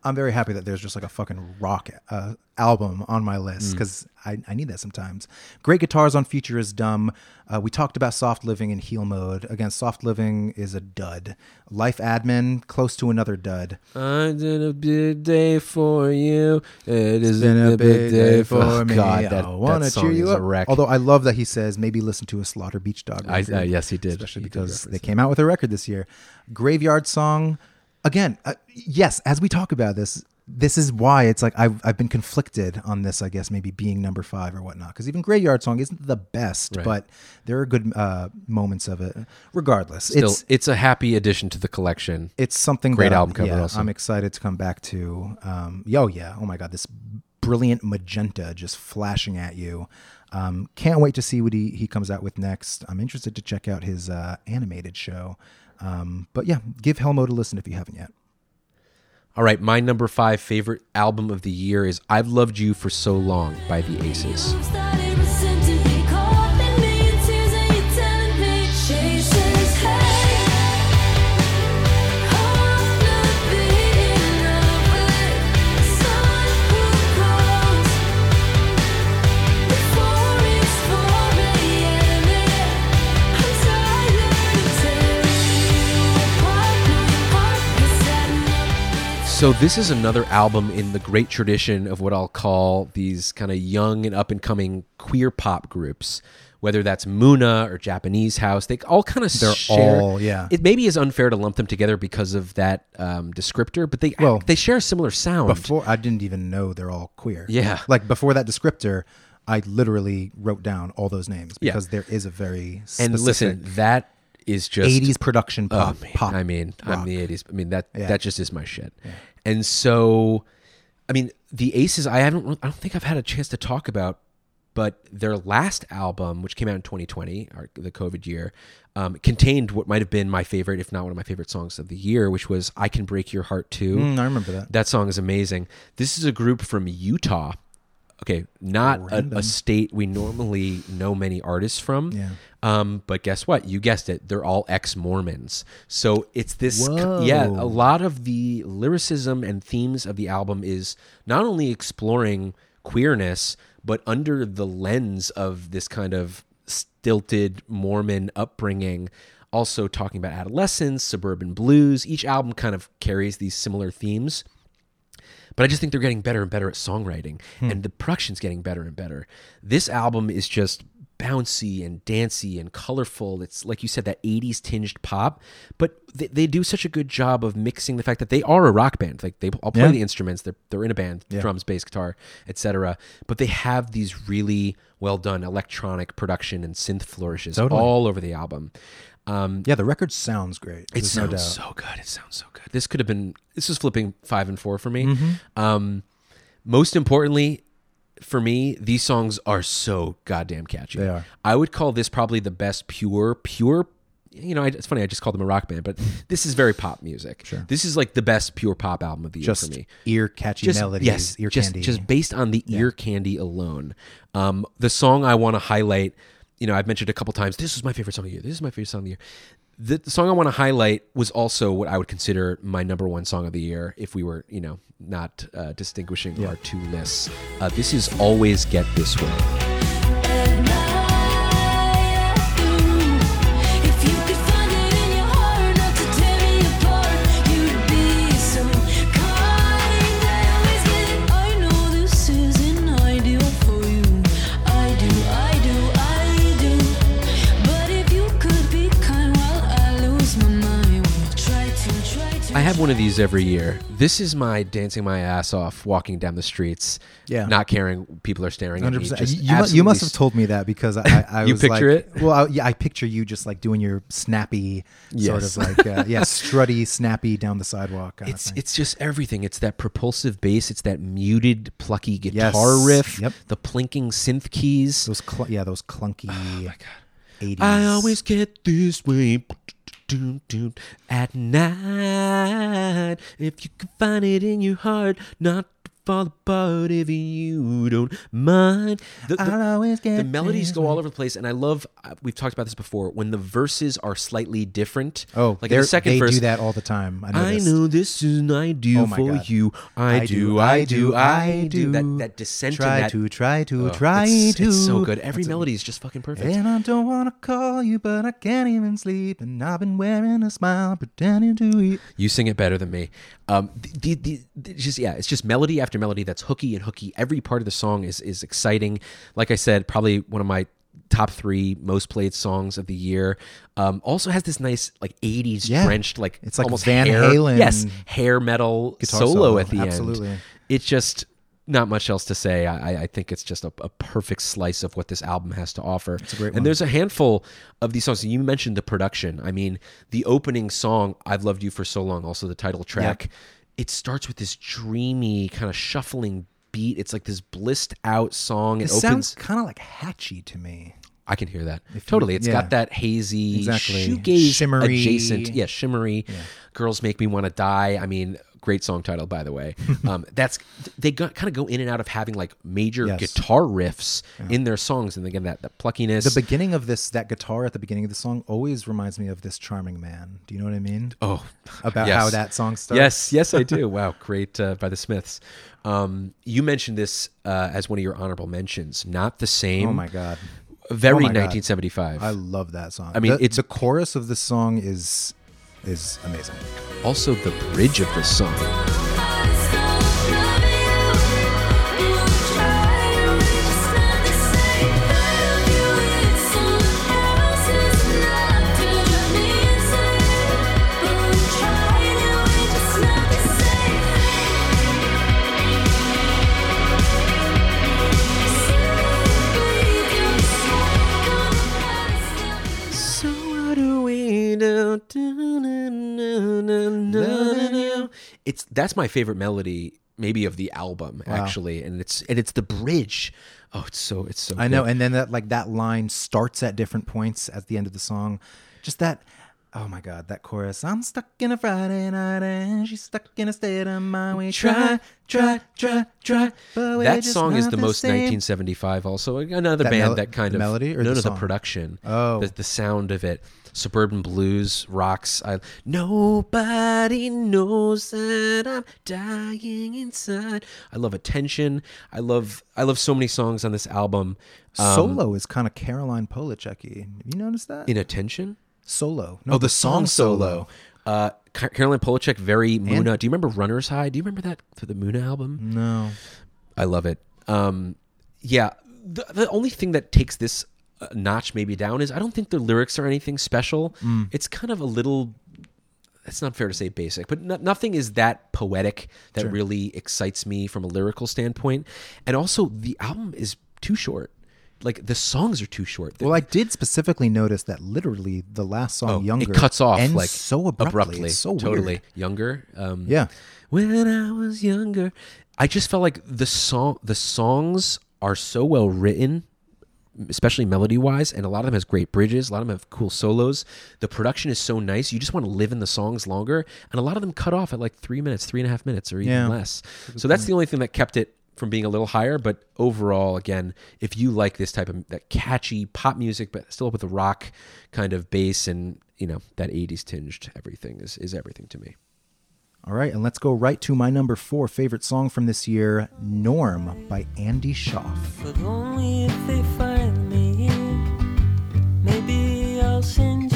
Speaker 2: I'm very happy that there's just like a fucking rock uh, album on my
Speaker 1: Mm.
Speaker 2: list because I, I need that sometimes. Great guitars on Future is Dumb. Uh, we talked about Soft Living and Heal Mode. Again, Soft Living is a dud. Life Admin, close to another dud.
Speaker 1: I did a big day for you. It is
Speaker 2: Been a big day for me.
Speaker 1: God, that,
Speaker 2: I
Speaker 1: that song
Speaker 2: cheer you up. Although I love that he says maybe listen to a Slaughter Beach Dog.
Speaker 1: I- uh, yes, he did.
Speaker 2: especially
Speaker 1: He
Speaker 2: because
Speaker 1: reference
Speaker 2: they came out with a record this year. Graveyard Song. Again, uh, yes. As we talk about this, this is why it's like I've I've been conflicted on this. I guess maybe being number five or whatnot. Because even Graveyard Song isn't the best,
Speaker 1: Right.
Speaker 2: but there are good uh, moments of it. Regardless,
Speaker 1: Still,
Speaker 2: it's
Speaker 1: it's a happy addition to the collection.
Speaker 2: it's something
Speaker 1: Great album cover
Speaker 2: yeah,
Speaker 1: also.
Speaker 2: I'm excited to come back to. Um, yo, yeah, oh my god, this brilliant magenta just flashing at you. Um, can't wait to see what he he comes out with next. I'm interested to check out his uh, animated show. Um, but yeah, give Hell Mode a listen if you haven't yet.
Speaker 1: All right, my number five favorite album of the year is "I've Loved You for So Long" by the Aces. So this is another album in the great tradition of what I'll call these kind of young and up and coming queer pop groups. Whether that's Muna or Japanese House, they all kind of
Speaker 2: They're
Speaker 1: share.
Speaker 2: all- yeah.
Speaker 1: It maybe is unfair to lump them together because of that um, descriptor, but they
Speaker 2: Well,
Speaker 1: they share a similar sound.
Speaker 2: Before I didn't even know they're all queer.
Speaker 1: Yeah.
Speaker 2: like before that descriptor, I literally wrote down all those names
Speaker 1: Yeah.
Speaker 2: because there is a very
Speaker 1: and listen, that is just
Speaker 2: 80s production
Speaker 1: Oh,
Speaker 2: pop.
Speaker 1: man.
Speaker 2: pop
Speaker 1: I mean, I'm
Speaker 2: rock.
Speaker 1: the '80s. I mean that
Speaker 2: Yeah.
Speaker 1: that just is my shit. And so, I mean, the Aces. I haven't. I don't think I've had a chance to talk about, but their last album, which came out in 2020, or the COVID year, um, contained what might have been my favorite, if not one of my favorite songs of the year, which was "I Can Break Your Heart Too."
Speaker 2: Mm, I remember that.
Speaker 1: That song is amazing. This is a group from Utah. Okay, not a, a state we normally know many artists from.
Speaker 2: Yeah.
Speaker 1: Um, but guess what? You guessed it. They're all ex Mormons. So it's this.
Speaker 2: Whoa.
Speaker 1: Yeah, a lot of the lyricism and themes of the album is not only exploring queerness, but under the lens of this kind of stilted Mormon upbringing. Also talking about adolescence, suburban blues. Each album kind of carries these similar themes but I just think they're getting better and better at songwriting, and the production's getting better and better. This album is just bouncy and dancey and colorful. It's like you said, that 80s tinged pop, but they, they do such a good job of mixing the fact that they are a rock band. Like they all play
Speaker 2: Yeah.
Speaker 1: the instruments, they're, they're in a band,
Speaker 2: Yeah.
Speaker 1: drums, bass, guitar, etc. But they have these really well done electronic production and synth flourishes
Speaker 2: Totally.
Speaker 1: all over the album. Um,
Speaker 2: Yeah, the record sounds great.
Speaker 1: it
Speaker 2: There's no
Speaker 1: so good. It sounds so This could have been. This is flipping five and four for me.
Speaker 2: Mm-hmm.
Speaker 1: Um, most importantly, for me, these songs are so goddamn catchy.
Speaker 2: They are.
Speaker 1: I would call this probably the best pure, pure. You know, I, it's funny. I just called them a rock band, but this is very pop music.
Speaker 2: Sure.
Speaker 1: This is like the best pure pop album of the year
Speaker 2: just
Speaker 1: for me
Speaker 2: ear catchy
Speaker 1: just
Speaker 2: melodies,
Speaker 1: yes,
Speaker 2: ear
Speaker 1: just,
Speaker 2: candy.
Speaker 1: just based on the ear candy alone. Um, the song I want to highlight, you know, I've mentioned a couple times. This is my favorite song of the year. This is my favorite song of the year. The, the song I want to highlight was also what I would consider my number one song of the year if we were, you know, not uh, distinguishing our two lists. Uh, this is "Always Get This Way." Have one of these every year. This is my dancing my ass off, walking down the streets,
Speaker 2: Yeah.
Speaker 1: not caring people are staring at me. just
Speaker 2: You, mu- you
Speaker 1: absolutely
Speaker 2: must have told me that because I, I
Speaker 1: You
Speaker 2: was
Speaker 1: picture
Speaker 2: like-
Speaker 1: it?
Speaker 2: Well, I, yeah, I picture you just like doing your snappy sort
Speaker 1: Yes.
Speaker 2: of like uh, yeah, strutty, snappy down the sidewalk. Kind
Speaker 1: It's
Speaker 2: of thing.
Speaker 1: it's just everything. It's that propulsive bass. It's that muted, plucky guitar
Speaker 2: Yes.
Speaker 1: riff.
Speaker 2: Yep.
Speaker 1: The plinking synth keys.
Speaker 2: those cl- yeah, those clunky. Oh my god. 80s.
Speaker 1: I always get this way at night. If you can find it in your heart, not fall apart if you don't mind. The, the-
Speaker 2: I'll always get
Speaker 1: the melodies go all over the place, and I love. uh, We've talked about this before. When the verses are slightly different.
Speaker 2: Oh,
Speaker 1: like in the second
Speaker 2: they
Speaker 1: verse,
Speaker 2: do that all the time. I,
Speaker 1: I know this is I do
Speaker 2: Oh
Speaker 1: for
Speaker 2: God.
Speaker 1: you. I, do, I do, I do. That that descent
Speaker 2: Try
Speaker 1: that,
Speaker 2: to, try to,
Speaker 1: Oh,
Speaker 2: try
Speaker 1: it's,
Speaker 2: to.
Speaker 1: It's so good. Every melody is just fucking perfect.
Speaker 2: And I don't want to call you, but I can't even sleep. And I've been wearing a smile, pretending to eat.
Speaker 1: You sing it better than me. Um, the, the, the, just yeah, it's just melody after melody that's hooky and hooky. Every part of the song is is exciting. Like I said, probably one of my top three most played songs of the year. Um, also has this nice like '80s
Speaker 2: Yeah.
Speaker 1: drenched like
Speaker 2: It's like
Speaker 1: almost
Speaker 2: Van
Speaker 1: hair,
Speaker 2: Halen
Speaker 1: yes, hair metal solo,
Speaker 2: solo,
Speaker 1: at the
Speaker 2: absolutely.
Speaker 1: end. It's just not much else to say. I, I- think it's just a, a perfect slice of what this album has to offer. It's
Speaker 2: a great
Speaker 1: and there's a handful of these songs. You mentioned the production. I mean, the opening song, "I've Loved You for So Long," also the title track. It starts with this dreamy kind of shuffling beat. It's like this blissed out song. It
Speaker 2: It sounds kind of like Hatchie to me.
Speaker 1: I can hear that
Speaker 2: you-
Speaker 1: totally. It's
Speaker 2: yeah.
Speaker 1: got that hazy,
Speaker 2: Exactly.
Speaker 1: shoegaze
Speaker 2: Shimmery.
Speaker 1: adjacent. Yeah, shimmery. Girls make me want to die. I mean, great song title by the way. um, that's they got, kind of go in and out of having like major
Speaker 2: Yes.
Speaker 1: guitar riffs in their songs, and again that that pluckiness.
Speaker 2: The beginning of this, that guitar at the beginning of the song, always reminds me of this charming man. Do you know what I mean?
Speaker 1: oh,
Speaker 2: About
Speaker 1: yes.
Speaker 2: how that song starts.
Speaker 1: Yes, yes, I do. wow, great uh, by the Smiths. Um, you mentioned this uh, as one of your honorable mentions. Not the same.
Speaker 2: Oh my god.
Speaker 1: Very
Speaker 2: Oh my God.
Speaker 1: 1975.
Speaker 2: I love that song.
Speaker 1: I mean,
Speaker 2: the,
Speaker 1: it's-
Speaker 2: the chorus of the song is is amazing.
Speaker 1: also, the bridge of this song. It's that's my favorite melody, maybe of the album, actually, and it's and it's the bridge. Oh, it's so it's so.
Speaker 2: I know, and then that like that line starts at different points at the end of the song. Just that. Oh my god, that chorus. I'm stuck in a Friday night and she's stuck in a state of mind. We try, try, try, try. But we're
Speaker 1: that song is the most
Speaker 2: same.
Speaker 1: 1975. Also, another
Speaker 2: That
Speaker 1: band
Speaker 2: mel-
Speaker 1: that kind
Speaker 2: the
Speaker 1: of
Speaker 2: melody or
Speaker 1: no,
Speaker 2: the
Speaker 1: no, the production.
Speaker 2: Oh.
Speaker 1: the, the sound of it. Suburban blues rocks. I nobody knows that I'm dying inside. I love attention. I love I love so many songs on this album. Um,
Speaker 2: Solo is kind of Caroline Polachek-y. Have you noticed that?
Speaker 1: in attention.
Speaker 2: Solo. No,
Speaker 1: Oh, the, song solo. Uh, Car- Caroline Polachek, very Muna. Do you remember Runner's High? Do you remember that for the Muna album?
Speaker 2: No.
Speaker 1: I love it. Um, yeah, the, the only thing that takes this uh, notch maybe down is I don't think the lyrics are anything special. It's kind of a little. It's not fair to say basic, but no, nothing is that poetic that really excites me from a lyrical standpoint. And also, the album is too short. Like the songs are too short.
Speaker 2: Well, I did specifically notice that literally the last song,
Speaker 1: Oh,
Speaker 2: "Younger,"
Speaker 1: it cuts off
Speaker 2: ends
Speaker 1: like
Speaker 2: so abruptly. It's so
Speaker 1: totally
Speaker 2: weird.
Speaker 1: younger. Um,
Speaker 2: Yeah.
Speaker 1: When I was younger, I just felt like the song, the songs are so well written, especially melody wise, and a lot of them has great bridges. A lot of them have cool solos. The production is so nice. You just want to live in the songs longer, and a lot of them cut off at like three minutes, three and a half minutes, or even
Speaker 2: Yeah.
Speaker 1: less. So that's the only thing that kept it from being a little higher. But overall, again, if you like this type of that catchy pop music, but still with the rock kind of bass and you know that '80s tinged everything is is everything to me.
Speaker 2: All right, and let's go right to my number four favorite song from this year, "Norm" by Andy Shauf.
Speaker 3: But only if they find me. Maybe I'll send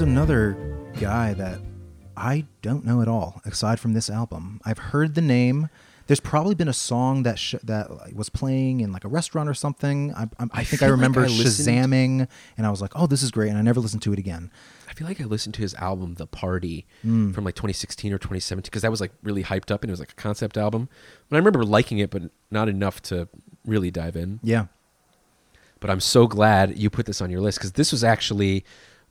Speaker 3: is
Speaker 2: another guy that I don't know at all, aside from this album. I've heard the name. There's probably been a song that sh- that was playing in like a restaurant or something. I, I, I,
Speaker 1: I
Speaker 2: think I
Speaker 1: like
Speaker 2: remember
Speaker 1: I listened-
Speaker 2: Shazamming, and I was like, "Oh, this is great," and I never listened to it again.
Speaker 1: I feel like I listened to his album The Party
Speaker 2: Hmm.
Speaker 1: from like 2016 or 2017 because that was like really hyped up and it was like a concept album. But I remember liking it, but not enough to really dive in.
Speaker 2: Yeah,
Speaker 1: But I'm so glad you put this on your list because this was actually,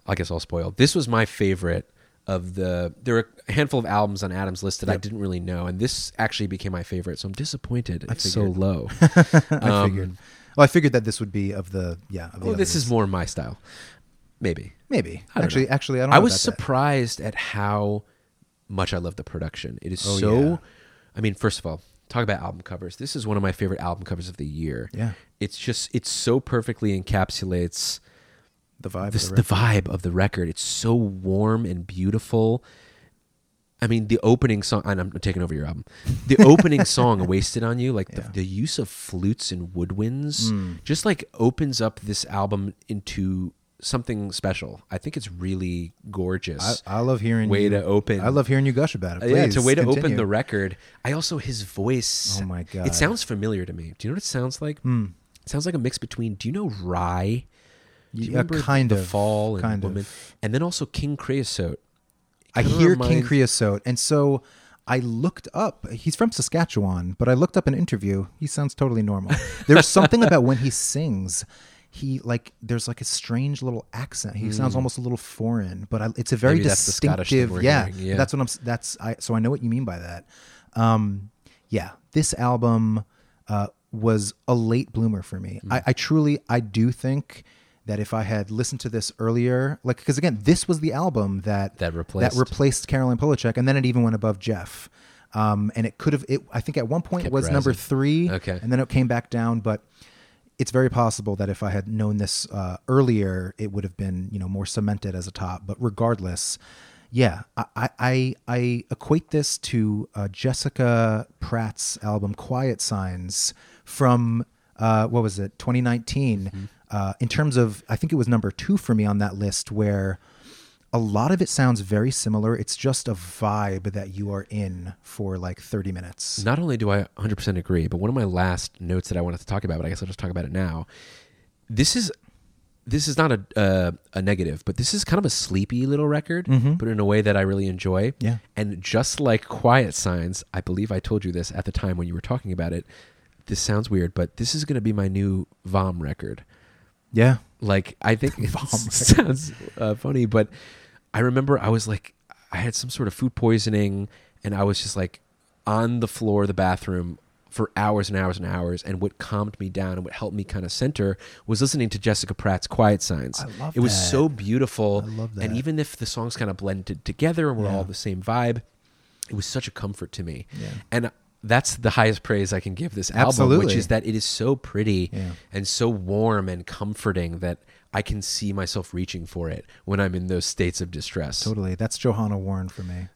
Speaker 1: I guess I'll spoil. This was my favorite of the. There were a handful of albums on Adam's list that I didn't really know, and this actually became my favorite. So I'm disappointed
Speaker 2: I
Speaker 1: it's so low.
Speaker 2: I
Speaker 1: Um,
Speaker 2: figured. Well, I figured that this would be of the yeah. Of the
Speaker 1: Oh, this is more my style. Maybe.
Speaker 2: maybe actually.
Speaker 1: know.
Speaker 2: Actually, I don't.
Speaker 1: I was
Speaker 2: about that.
Speaker 1: surprised at how much I love the production. It is
Speaker 2: Oh,
Speaker 1: so.
Speaker 2: yeah.
Speaker 1: I mean, first of all, talk about album covers. This is one of my favorite album covers of the year.
Speaker 2: Yeah.
Speaker 1: it's just it so perfectly encapsulates
Speaker 2: the vibe.
Speaker 1: this,
Speaker 2: of
Speaker 1: the
Speaker 2: the record.
Speaker 1: vibe of the record. It's so warm and beautiful. I mean, the opening song, and I'm taking over your album. The opening song, Wasted on You, like
Speaker 2: Yeah.
Speaker 1: the, the use of flutes and woodwinds,
Speaker 2: Mm.
Speaker 1: just like opens up this album into something special. I think it's really gorgeous.
Speaker 2: I, I love hearing
Speaker 1: way
Speaker 2: you,
Speaker 1: to open.
Speaker 2: I love hearing you gush about it.
Speaker 1: Uh, yeah, it's a way to open the record. I also his voice.
Speaker 2: Oh my God.
Speaker 1: It sounds familiar to me. Do you know what it sounds like?
Speaker 2: Hmm.
Speaker 1: It sounds like a mix between. Do you know Rhye? You
Speaker 2: kind
Speaker 1: the
Speaker 2: of,
Speaker 1: fall and
Speaker 2: kind
Speaker 1: woman,
Speaker 2: of.
Speaker 1: and then also King Creosote.
Speaker 2: I hear King Creosote, and so I looked up. He's from Saskatchewan, but I looked up an interview. He sounds totally normal. There's something about when he sings. He like there's like a strange little accent. He sounds almost a little foreign, but I, it's a very
Speaker 1: Hmm. Maybe that's the Scottish thing
Speaker 2: distinctive. yeah,
Speaker 1: yeah.
Speaker 2: that's what I'm. That's I. So I know what you mean by that. Um, yeah, this album uh, was a late bloomer for me.
Speaker 1: Hmm.
Speaker 2: I, I truly, I do think that if I had listened to this earlier, like because again, this was the album that
Speaker 1: That replaced-
Speaker 2: that replaced Caroline Polachek, and then it even went above Jeff. Um, and it could have. It I think at one point
Speaker 1: Kept
Speaker 2: was number three.
Speaker 1: Okay.
Speaker 2: and then it came back down, but. It's very possible that if I had known this uh, earlier, it would have been you know more cemented as a top. But regardless, yeah, I I, I, equate this to uh, Jessica Pratt's album "Quiet Signs" from uh, what was it, 2019. Uh, in terms of, I think it was number two for me on that list, where a lot of it sounds very similar. It's just a vibe that you are in for like 30 minutes.
Speaker 1: Not only do I 100% agree, but one of my last notes that I wanted to talk about, but I guess I'll just talk about it now. This is this is not a uh, a negative, but this is kind of a sleepy little record, but in a way that I really enjoy.
Speaker 2: Yeah.
Speaker 1: And just like Quiet Signs, I believe I told you this at the time when you were talking about it. This sounds weird, but this is going to be my new Vom record.
Speaker 2: Yeah.
Speaker 1: Like I think it sounds uh, funny, but I remember I was like, I had some sort of food poisoning, and I was just like on the floor of the bathroom for hours and hours and hours. And what calmed me down and what helped me kind of center was listening to Jessica Pratt's Quiet Signs.
Speaker 2: I love
Speaker 1: it was
Speaker 2: that.
Speaker 1: so beautiful.
Speaker 2: I love that.
Speaker 1: And even if the songs kind of blended together and were
Speaker 2: Yeah.
Speaker 1: all the same vibe, it was such a comfort to me.
Speaker 2: Yeah.
Speaker 1: And that's the highest praise I can give this album, which is that it is so pretty
Speaker 2: Yeah.
Speaker 1: and so warm and comforting that I can see myself reaching for it when I'm in those states of distress.
Speaker 2: Totally. That's Johanna Warren for me.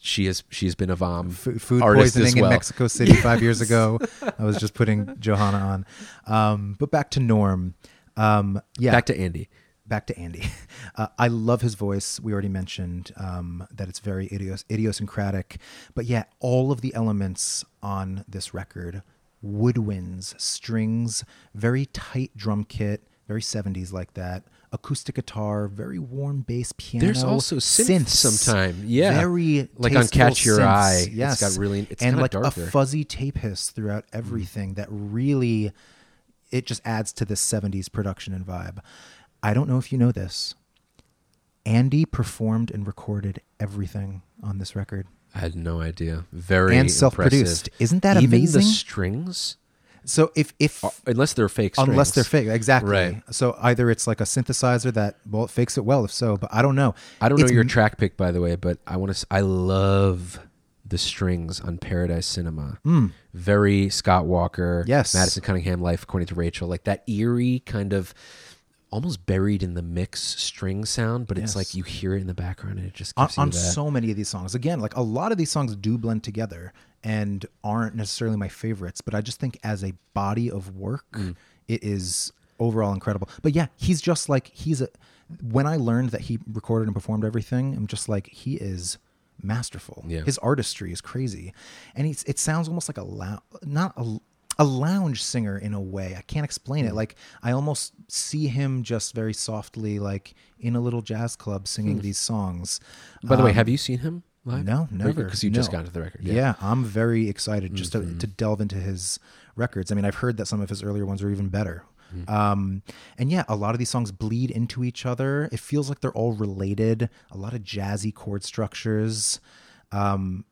Speaker 1: She has she's been a vom
Speaker 2: F- food poisoning
Speaker 1: well.
Speaker 2: in Mexico City five years ago. I was just putting Johanna on. Um, but back to Norm. Um, yeah.
Speaker 1: Back to Andy.
Speaker 2: back to Andy. Uh, I love his voice. We already mentioned um, that it's very idios- idiosyncratic. But yeah, all of the elements on this record woodwinds, strings, very tight drum kit, very 70s like that. Acoustic guitar, very warm bass piano.
Speaker 1: There's also synth sometime. Yeah.
Speaker 2: very
Speaker 1: Like on Catch Your
Speaker 2: synths.
Speaker 1: Eye, it's
Speaker 2: Yes,
Speaker 1: got really- it's
Speaker 2: and like
Speaker 1: darker.
Speaker 2: a fuzzy tape hiss throughout hmm. everything that really it just adds to this 70s production and vibe. I don't know if you know this. Andy performed and recorded everything on this record.
Speaker 1: I had no idea. Very
Speaker 2: And self-produced.
Speaker 1: impressive.
Speaker 2: Isn't that amazing?
Speaker 1: Even
Speaker 2: amazing?
Speaker 1: the strings,
Speaker 2: So if if
Speaker 1: uh, unless they're fake strings.
Speaker 2: unless they're fake, exactly.
Speaker 1: Right.
Speaker 2: So either it's like a synthesizer that well it fakes it well if so, but I don't know.
Speaker 1: I don't know your
Speaker 2: m-
Speaker 1: track pick by the way, but I want to. I love the strings on Paradise Cinema. Hmm. Very Scott Walker.
Speaker 2: Yes.
Speaker 1: Madison Cunningham Life according to Rachel. Like that eerie kind of almost buried in the mix string sound, but it's like you hear it in the background and it just
Speaker 2: on, on so many of these songs. Again, like a lot of these songs do blend together and aren't necessarily my favorites, but I just think as a body of work,
Speaker 1: Mm.
Speaker 2: it is overall incredible. But yeah, he's just like he's a when I learned that he recorded and performed everything, I'm just like, he is masterful.
Speaker 1: Yeah.
Speaker 2: His artistry is crazy, and he's it sounds almost like a lou- not a a lounge singer in a way. I can't explain
Speaker 1: Hmm.
Speaker 2: it. Like I almost see him just very softly, like in a little jazz club, singing these songs.
Speaker 1: By the way,
Speaker 2: Um,
Speaker 1: have you seen him live?
Speaker 2: no, never.
Speaker 1: Because you just got into the record.
Speaker 2: Yeah, I'm very excited just
Speaker 1: Mm-hmm.
Speaker 2: to, to delve into his records. I mean, I've heard that some of his earlier ones are even better.
Speaker 1: Mm-hmm.
Speaker 2: Um, and yeah, a lot of these songs bleed into each other. It feels like they're all related. A lot of jazzy chord structures. Um,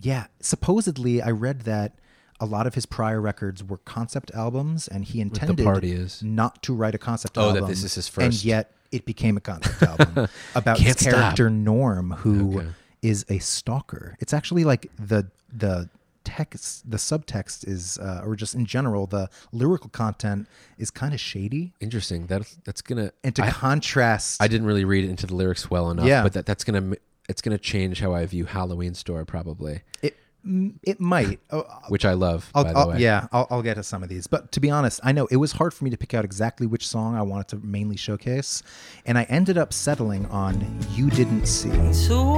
Speaker 2: yeah, supposedly I read that a lot of his prior records were concept albums, and he intended
Speaker 1: Party Is.
Speaker 2: not to write a concept
Speaker 1: Oh, that
Speaker 2: album.
Speaker 1: this is his first.
Speaker 2: and yet it became a concept album about
Speaker 1: Can't
Speaker 2: his
Speaker 1: stop.
Speaker 2: character Norm, who is
Speaker 1: Okay.
Speaker 2: a stalker. It's actually like the the text, the subtext is, uh, or just in general, the lyrical content is kind of shady.
Speaker 1: Interesting. That that's gonna.
Speaker 2: And to
Speaker 1: I,
Speaker 2: contrast,
Speaker 1: I didn't really read into the lyrics well enough.
Speaker 2: Yeah.
Speaker 1: But that that's gonna m- it's gonna change how I view Halloween Store probably,
Speaker 2: it it might. Oh, uh,
Speaker 1: which I love.
Speaker 2: I'll,
Speaker 1: by the
Speaker 2: I'll-
Speaker 1: way.
Speaker 2: yeah, I'll, I'll get to some of these. But to be honest, I know it was hard for me to pick out exactly which song I wanted to mainly showcase, and I ended up settling on "You Didn't See."
Speaker 3: So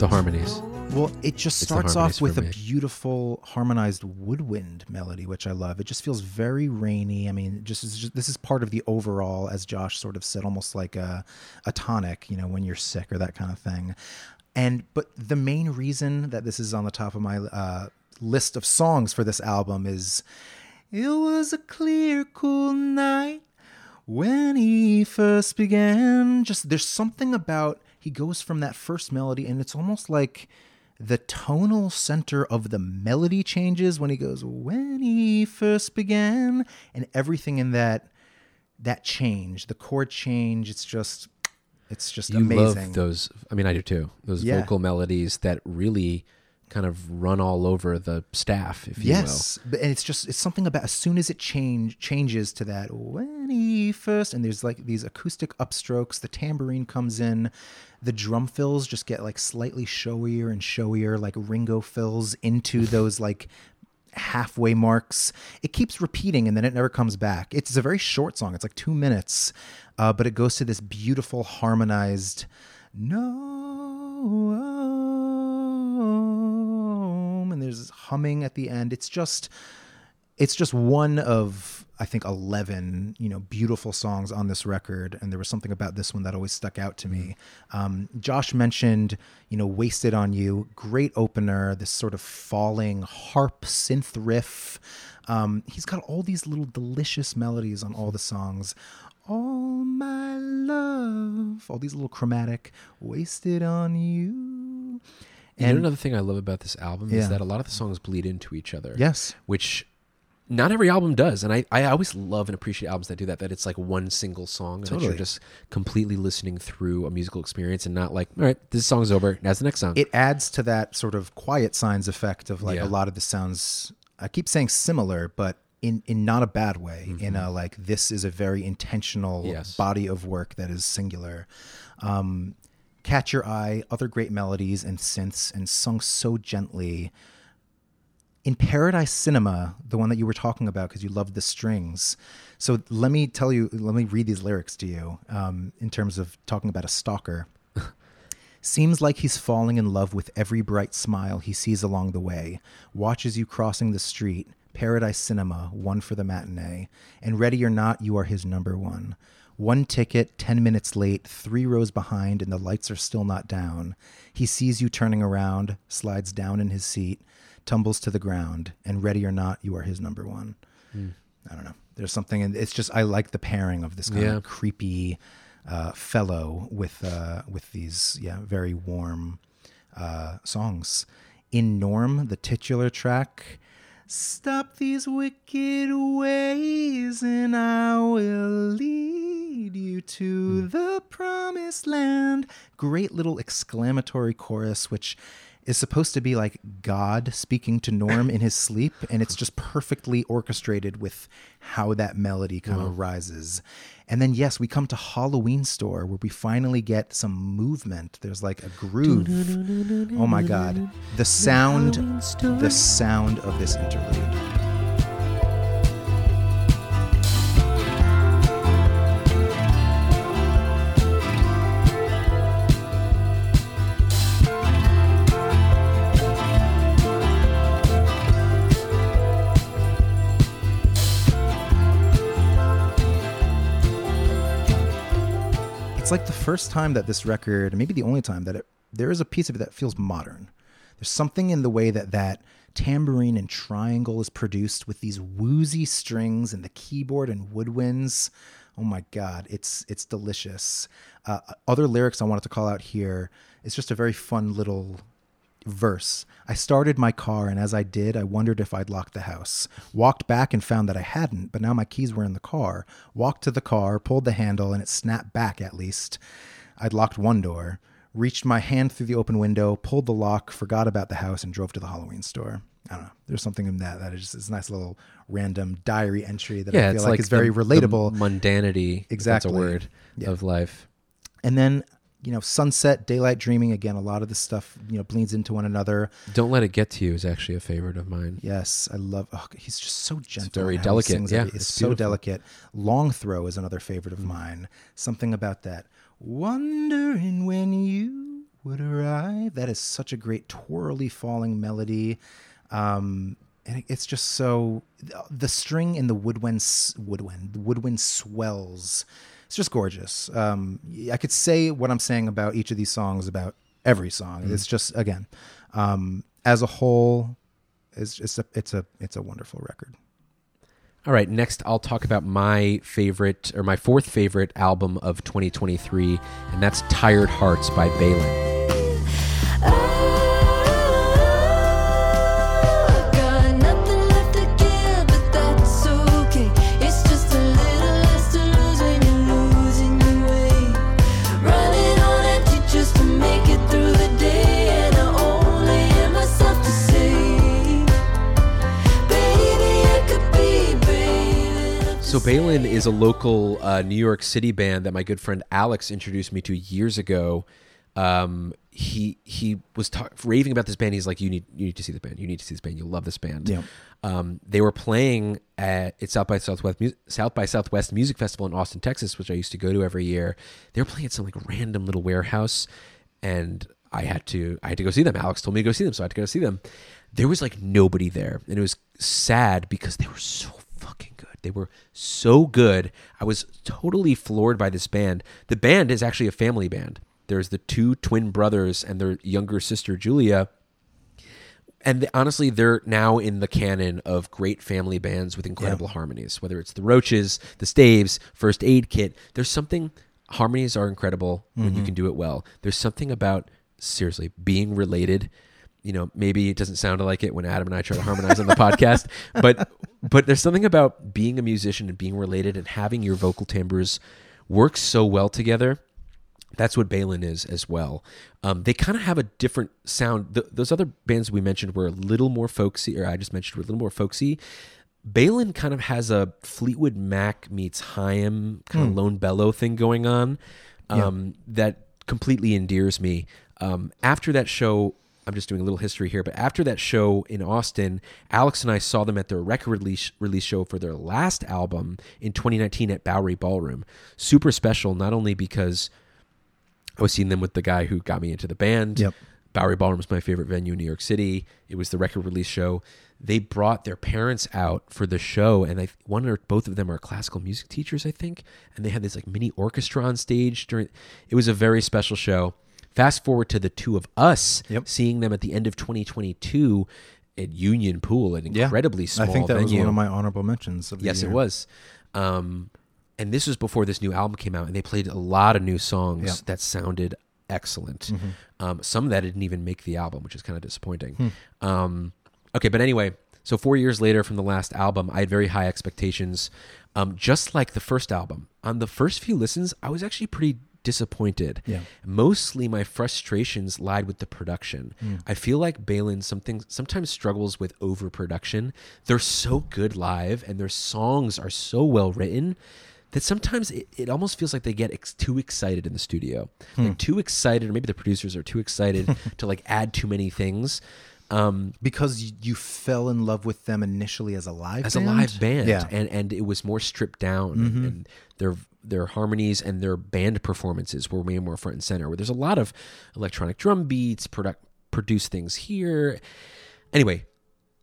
Speaker 3: The
Speaker 1: harmonies.
Speaker 2: Well, it just
Speaker 1: It's
Speaker 2: starts off with a beautiful harmonized woodwind melody, which I love. It just feels very rainy. I mean, just, just this is part of the overall, as Josh sort of said, almost like a a tonic, you know, when you're sick or that kind of thing. And but the main reason that this is on the top of my uh, list of songs for this album is it was a clear, cool night when he first began just there's something about he goes from that first melody and it's almost like the tonal center of the melody changes when he goes when he first began and everything in that that change the chord change it's just it's just
Speaker 1: You
Speaker 2: amazing
Speaker 1: love those. I mean, I do too. Those
Speaker 2: Yeah.
Speaker 1: vocal melodies that really kind of run all over the staff, if you
Speaker 2: will. yes and it's just it's something about as soon as it change changes to that when he first and there's like these acoustic upstrokes the tambourine comes in the drum fills just get like slightly showier and showier like ringo fills into those like halfway marks it keeps repeating and then it never comes back it's a very short song it's like two minutes uh, but it goes to this beautiful harmonized no and there's humming at the end it's just it's just one of I think 11, you know, beautiful songs on this record and there was something about this one that always stuck out to me. Um, Josh mentioned, you know, Wasted on You, great opener, this sort of falling harp synth riff. Um, he's got all these little delicious melodies on all the songs. All my love, all these little chromatic, wasted on you. And
Speaker 1: you know another thing I love about this album
Speaker 2: Yeah.
Speaker 1: is that a lot of the songs bleed into each other.
Speaker 2: yes,
Speaker 1: Which not every album does. And I, I always love and appreciate albums that do that, that it's like one single song and that you're just completely listening through a musical experience and not like, all right, this song's over. That's the next song.
Speaker 2: it adds to that sort of quiet signs effect of like
Speaker 1: Yeah.
Speaker 2: a lot of the sounds i keep saying similar but in in not a bad way in a like this is a very intentional
Speaker 1: Mm-hmm. Yes.
Speaker 2: body of work that is singular um catch your eye other great melodies and synths and sung so gently in Paradise Cinema, the one that you were talking about because you loved the strings. So let me tell you, let me read these lyrics to you um, in terms of talking about a stalker. Seems like he's falling in love with every bright smile he sees along the way. Watches you crossing the street. Paradise Cinema, one for the matinee. And ready or not, you are his number one. One ticket, 10 minutes late, three rows behind, and the lights are still not down. He sees you turning around, slides down in his seat, tumbles to the ground, and ready or not, you are his number one. I don't know. There's something, and it's just I like the pairing of this kind
Speaker 1: Yeah.
Speaker 2: of creepy uh, fellow with uh, with these yeah very warm uh, songs. In Norm, the titular track, stop these wicked ways, and I will lead you to hmm. the promised land. Great little exclamatory chorus, which is supposed to be like God speaking to Norm in his sleep, and it's just perfectly orchestrated with how that melody kind of uh-huh. rises. And then, yes, we come to Halloween Store where we finally get some movement. There's like a groove. Oh my God. The sound, the sound of this interlude. It's like the first time that this record, maybe the only time that it, there is a piece of it that feels modern. There's something in the way that that tambourine and triangle is produced with these woozy strings and the keyboard and woodwinds. Oh my god, it's it's delicious. Uh, other lyrics I wanted to call out here. It's just a very fun little verse. I started my car, and as I did, I wondered if I'd locked the house. Walked back and found that I hadn't, but now my keys were in the car. Walked to the car, pulled the handle, and it snapped back at least. I'd locked one door. Reached my hand through the open window, pulled the lock, forgot about the house, and drove to the Halloween store. I don't know. There's something in that that is just a nice little random diary entry that I feel like,
Speaker 1: like
Speaker 2: is very relatable.
Speaker 1: The mundanity,
Speaker 2: Exactly.
Speaker 1: That's a word
Speaker 2: Yeah.
Speaker 1: of life.
Speaker 2: and then, you know, sunset, daylight dreaming. Again, a lot of this stuff, you know, bleeds into one another.
Speaker 1: Don't let it get to you is actually a favorite of mine.
Speaker 2: Yes, I love. Oh, he's just so gentle.
Speaker 1: very
Speaker 2: how he
Speaker 1: delicate. Yeah,
Speaker 2: it's,
Speaker 1: it's
Speaker 2: so delicate. Long throw is another favorite of mine. Something about that. Wondering when you would arrive. That is such a great twirly falling melody. Um, and it's just so the string in the woodwind woodwind the woodwind swells. It's just gorgeous. Um, I could say what I'm saying about each of these songs about every song.
Speaker 1: Mm.
Speaker 2: It's just again, um, as a whole, it's it's a it's a it's a wonderful record.
Speaker 1: All right, next I'll talk about my favorite or my fourth favorite album of 2023, and that's Tired Hearts by
Speaker 4: Bailen.
Speaker 1: So Bailen is a local uh, New York City band that my good friend Alex introduced me to years ago. Um, he he was ta- raving about this band. He's like, you need you need to see this band. You need to see this band. You'll love this band.
Speaker 2: Yeah.
Speaker 1: Um, they were playing at it's South by Southwest Mu- South by Southwest Music Festival in Austin, Texas, which I used to go to every year. They were playing at some like random little warehouse, and I had to I had to go see them. Alex told me to go see them, so I had to go see them. There was like nobody there, and it was sad because they were so fucking good. They were so good. I was totally floored by this band. The band is actually a family band. There's the two twin brothers and their younger sister Julia and honestly, they're now in the canon of great family bands with incredible harmonies. Whether it's the Roaches, the Staves, First Aid Kit, there's something. Harmonies are incredible when you mm-hmm. can do it well. There's something about seriously being related. You know, maybe it doesn't sound like it when Adam and I try to harmonize on the podcast, but but there's something about being a musician and being related and having your vocal timbres work so well together that's what Bailen is as well. Um, they kind of have a different sound. Th those other bands we mentioned were a little more folksy, or I just mentioned were a little more folksy. Bailen kind of has a Fleetwood Mac meets Haim kind of Lone Bellow thing going on um, that completely endears me. Um, after that show, I'm just doing a little history here, but after that show in Austin, Alex and I saw them at their record release, release show for their last album in 2019 at Bowery Ballroom. Super special, not only because I was seeing them with the guy who got me into the band.
Speaker 2: Yep.
Speaker 1: Bowery Ballroom was my favorite venue in New York City. It was the record release show. They brought their parents out for the show, and I one or both of them are classical music teachers, I think. And they had this like mini orchestra on stage during. It was a very special show. Fast forward to the two of us
Speaker 2: Yep.
Speaker 1: seeing them at the end of 2022 at Union Pool, an incredibly small
Speaker 2: I think that was one of my honorable mentions. Of the
Speaker 1: Yes,
Speaker 2: year.
Speaker 1: it was. Um, and this was before this new album came out, and they played a lot of new songs
Speaker 2: Yeah. Mm-hmm.
Speaker 1: that sounded excellent. Um, some of that didn't even make the album, which is kind of disappointing.
Speaker 2: Hmm.
Speaker 1: Um, okay, but anyway, so four years later from the last album, I had very high expectations. Um, just like the first album, on the first few listens, I was actually pretty disappointed.
Speaker 2: Yeah.
Speaker 1: Mostly my frustrations lied with the production.
Speaker 2: Hmm.
Speaker 1: I feel like Bailen something sometimes struggles with overproduction. They're so good live and their songs are so well written that sometimes it, it almost feels like they get ex- too excited in the studio.
Speaker 2: Hmm.
Speaker 1: Like too excited or maybe the producers are too excited to like add too many things. Um
Speaker 2: because you, you fell in love with them initially as a live
Speaker 1: as
Speaker 2: band?
Speaker 1: a live band
Speaker 2: Yeah. Mm-hmm.
Speaker 1: and and it was more stripped down and, and their their harmonies and their band performances were way more front and center where there's a lot of electronic drum beats product produce things here anyway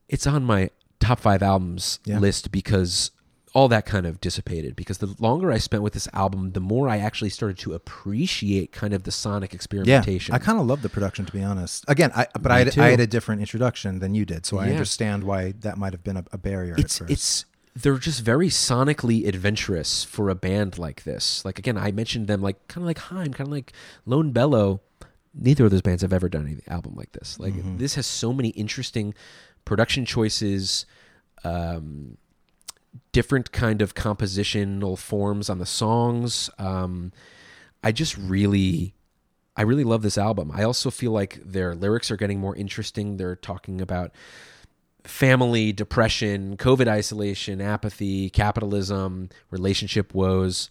Speaker 1: it's on my top five albums
Speaker 2: Yeah.
Speaker 1: list because all that kind of dissipated because the longer I spent with this album, the more I actually started to appreciate kind of the sonic experimentation. yeah.
Speaker 2: I kind of love the production to be honest. Again, I but I had. I had a different introduction than you did, so I understand why that might have been a, a barrier.
Speaker 1: it's
Speaker 2: at first.
Speaker 1: it's they're just very sonically adventurous for a band like this. Like again, I mentioned them like kind of like Haim, kind of like Lone Bellow. Neither of those bands have ever done an album like this. Like
Speaker 2: Mm-hmm.
Speaker 1: this has so many interesting production choices, um, different kind of compositional forms on the songs. Um, I just really I really love this album. I also feel like their lyrics are getting more interesting. They're talking about family, depression, COVID isolation, apathy, capitalism, relationship woes.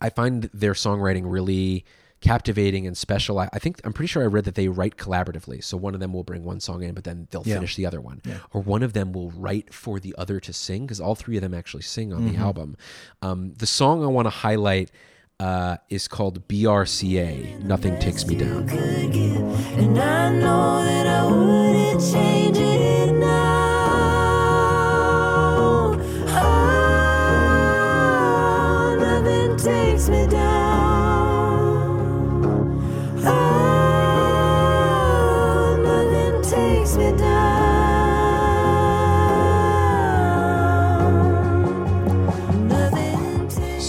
Speaker 1: I find their songwriting really captivating and special. I, I think I'm pretty sure I read that they write collaboratively. So one of them will bring one song in, but then they'll
Speaker 2: Yeah.
Speaker 1: finish the other one, or one of them will write for the other to sing because all three of them actually sing on the album. Um, the song I want to highlight uh, is called BRCA. Nothing takes me down.
Speaker 4: could get. And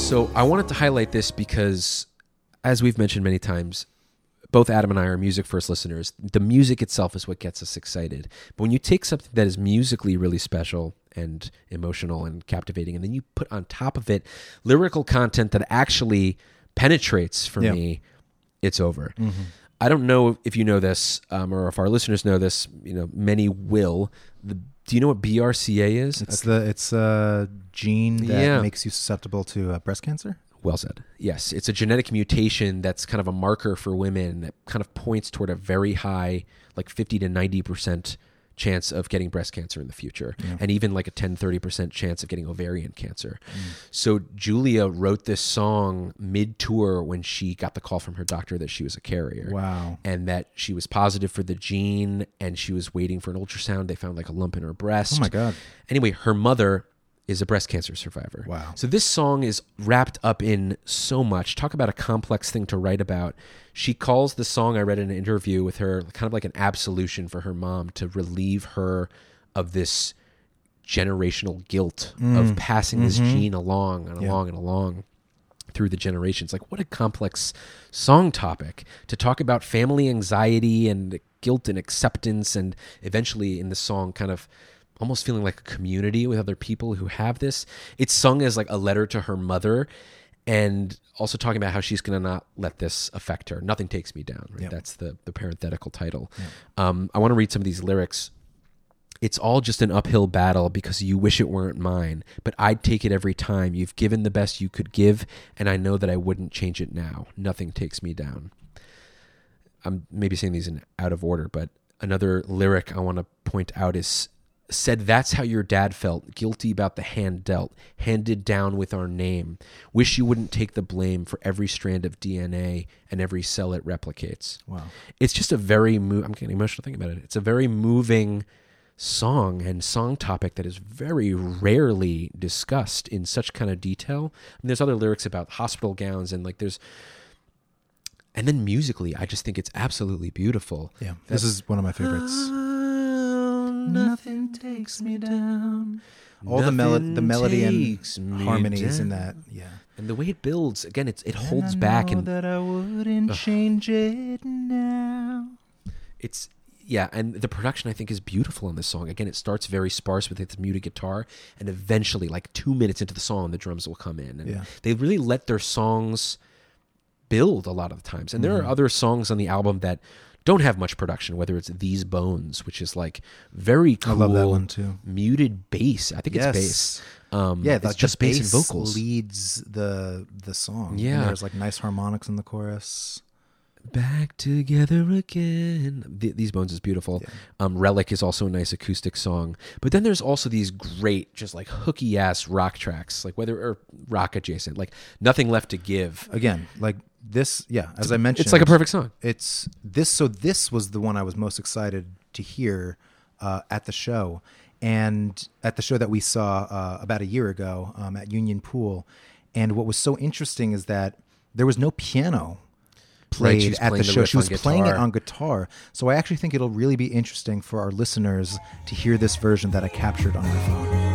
Speaker 1: So I wanted to highlight this because, as we've mentioned many times, both Adam and I are music first listeners. The music itself is what gets us excited. But when you take something that is musically really special and emotional and captivating, and then you put on top of it lyrical content that actually penetrates for
Speaker 2: Yeah.
Speaker 1: me, it's over. I don't know if you know this um, or if our listeners know this. You know, many will. The, do you know what BRCA is?
Speaker 2: it's the it's a gene that
Speaker 1: Yeah.
Speaker 2: makes you susceptible to uh, breast cancer.
Speaker 1: Well said. Yes, it's a genetic mutation that's kind of a marker for women that kind of points toward a very high, like 50 to 90% chance of getting breast cancer in the future, and even like a 10, 30% chance of getting ovarian cancer. Mm. So Julia wrote this song mid tour when she got the call from her doctor that she was a carrier.
Speaker 2: Wow.
Speaker 1: And that she was positive for the gene and she was waiting for an ultrasound. They found like a lump in her breast.
Speaker 2: Oh my God.
Speaker 1: Anyway, her mother is a breast cancer survivor.
Speaker 2: Wow.
Speaker 1: So this song is wrapped up in so much. Talk about a complex thing to write about. She calls the song I read in an interview with her kind of like an absolution for her mom to relieve her of this generational guilt of mm. passing this mm-hmm. gene along and along and along through the generations. Like, what a complex song topic to talk about family anxiety and guilt and acceptance, and eventually in the song, kind of almost feeling like a community with other people who have this. It's sung as like a letter to her mother. And also talking about how she's going to not let this affect her. Nothing takes me down. Right?
Speaker 2: Yep.
Speaker 1: That's the the parenthetical title. Um, I want to read some of these lyrics it's all just an uphill battle because you wish it weren't mine, but I'd take it every time. You've given the best you could give, and I know that I wouldn't change it now. Nothing takes me down. I'm maybe saying these in out of order, but another lyric I want to point out is said that's how your dad felt, guilty about the hand dealt, handed down with our name. Wish you wouldn't take the blame for every strand of DNA and every cell it replicates
Speaker 2: Wow.
Speaker 1: it's just a very mo- I'm getting emotional thinking about it. It's a very moving song and song topic that is very rarely discussed in such kind of detail. And there's other lyrics about hospital gowns and like there's and then musically, I just think it's absolutely beautiful.
Speaker 2: Yeah. This is one of my favorites.
Speaker 1: Oh, nothing
Speaker 2: takes me down. All the melody, the melody and
Speaker 1: me
Speaker 2: harmonies in that. Yeah.
Speaker 1: and the way it builds again, it's it
Speaker 2: And
Speaker 1: holds
Speaker 2: I
Speaker 1: back
Speaker 2: know
Speaker 1: and
Speaker 2: that I wouldn't change it now.
Speaker 1: it's yeah and the production i think is beautiful on this song again it starts very sparse with its muted guitar and eventually like two minutes into the song the drums will come in and
Speaker 2: Yeah.
Speaker 1: they really let their songs build a lot of the times. And there
Speaker 2: Mm-hmm.
Speaker 1: are other songs on the album that don't have much production, whether it's These Bones, which is like very cool,
Speaker 2: I love that one too.
Speaker 1: muted bass. I think
Speaker 2: Yes.
Speaker 1: it's bass. Um,
Speaker 2: Yeah,
Speaker 1: it's
Speaker 2: like
Speaker 1: just
Speaker 2: the
Speaker 1: bass and vocals.
Speaker 2: leads the the song. And
Speaker 1: Yeah.
Speaker 2: there's like nice harmonics in the chorus.
Speaker 1: Back together again. Th- These Bones is beautiful. Um, Relic is also a nice acoustic song. But then there's also these great, just like hooky ass rock tracks, like whether or rock adjacent, like Nothing Left to Give.
Speaker 2: Again, like this, yeah, as I mentioned,
Speaker 1: It's like a perfect song.
Speaker 2: It's this. So this was the one I was most excited to hear uh, at the show, and at the show that we saw uh, about a year ago um, at Union Pool. And what was so interesting is that there was no piano played
Speaker 1: was
Speaker 2: at the show. She was playing it on guitar. So I actually think it'll really be interesting for our listeners to hear this version that I captured on my phone.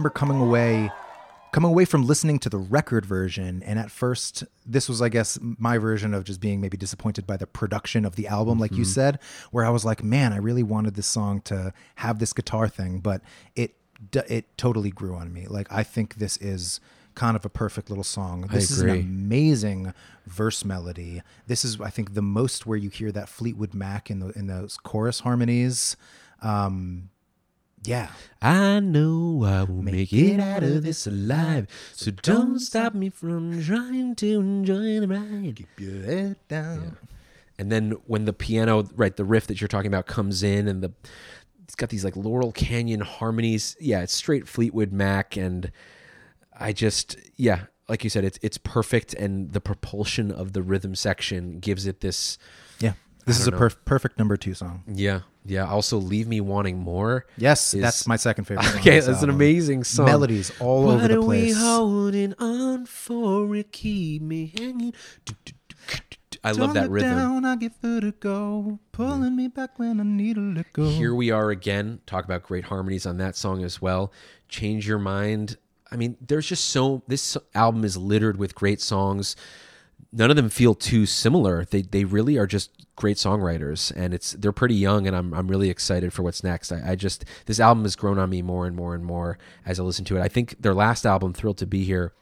Speaker 2: Remember coming away coming away from listening to the record version. And at first this was I guess my version of just being maybe disappointed by the production of the album like you said where I was like man I really wanted this song to have this guitar thing but it it totally grew on me. Like I think this is kind of a perfect little song. This is an amazing verse melody. This is I think the most where you hear that Fleetwood Mac in the in those chorus harmonies. Um yeah
Speaker 1: I know I will make it out of this alive. So don't stop me from trying to enjoy the ride.
Speaker 2: Keep your head down.
Speaker 1: And then when the piano, right, the riff that you're talking about comes in and the it's got these like Laurel Canyon harmonies. Yeah, it's straight Fleetwood Mac and I just yeah, like you said it's it's perfect and the propulsion of the rhythm section gives it this
Speaker 2: Yeah. This is a perf- perfect number two song.
Speaker 1: yeah, yeah, also leave me wanting more.
Speaker 2: Yes,
Speaker 1: is-
Speaker 2: that's my second favorite.
Speaker 1: Okay, that's an amazing song.
Speaker 2: Melodies all
Speaker 1: what
Speaker 2: over the
Speaker 1: are we
Speaker 2: place.
Speaker 1: holding on for? It keep me hanging. I love
Speaker 2: Don't
Speaker 1: that
Speaker 2: look
Speaker 1: rhythm.
Speaker 2: Down, I give it a go, pulling me back when I need to let go.
Speaker 1: Here we are again. Talk about great harmonies on that song as well. Change your mind. I mean, there's just so this album is littered with great songs. None of them feel too similar. They they really are just great songwriters, and it's they're pretty young, and I'm I'm really excited for what's next. I, I just this album has grown on me more and more and more as I listen to it. I think their last album, Thrilled to Be Here,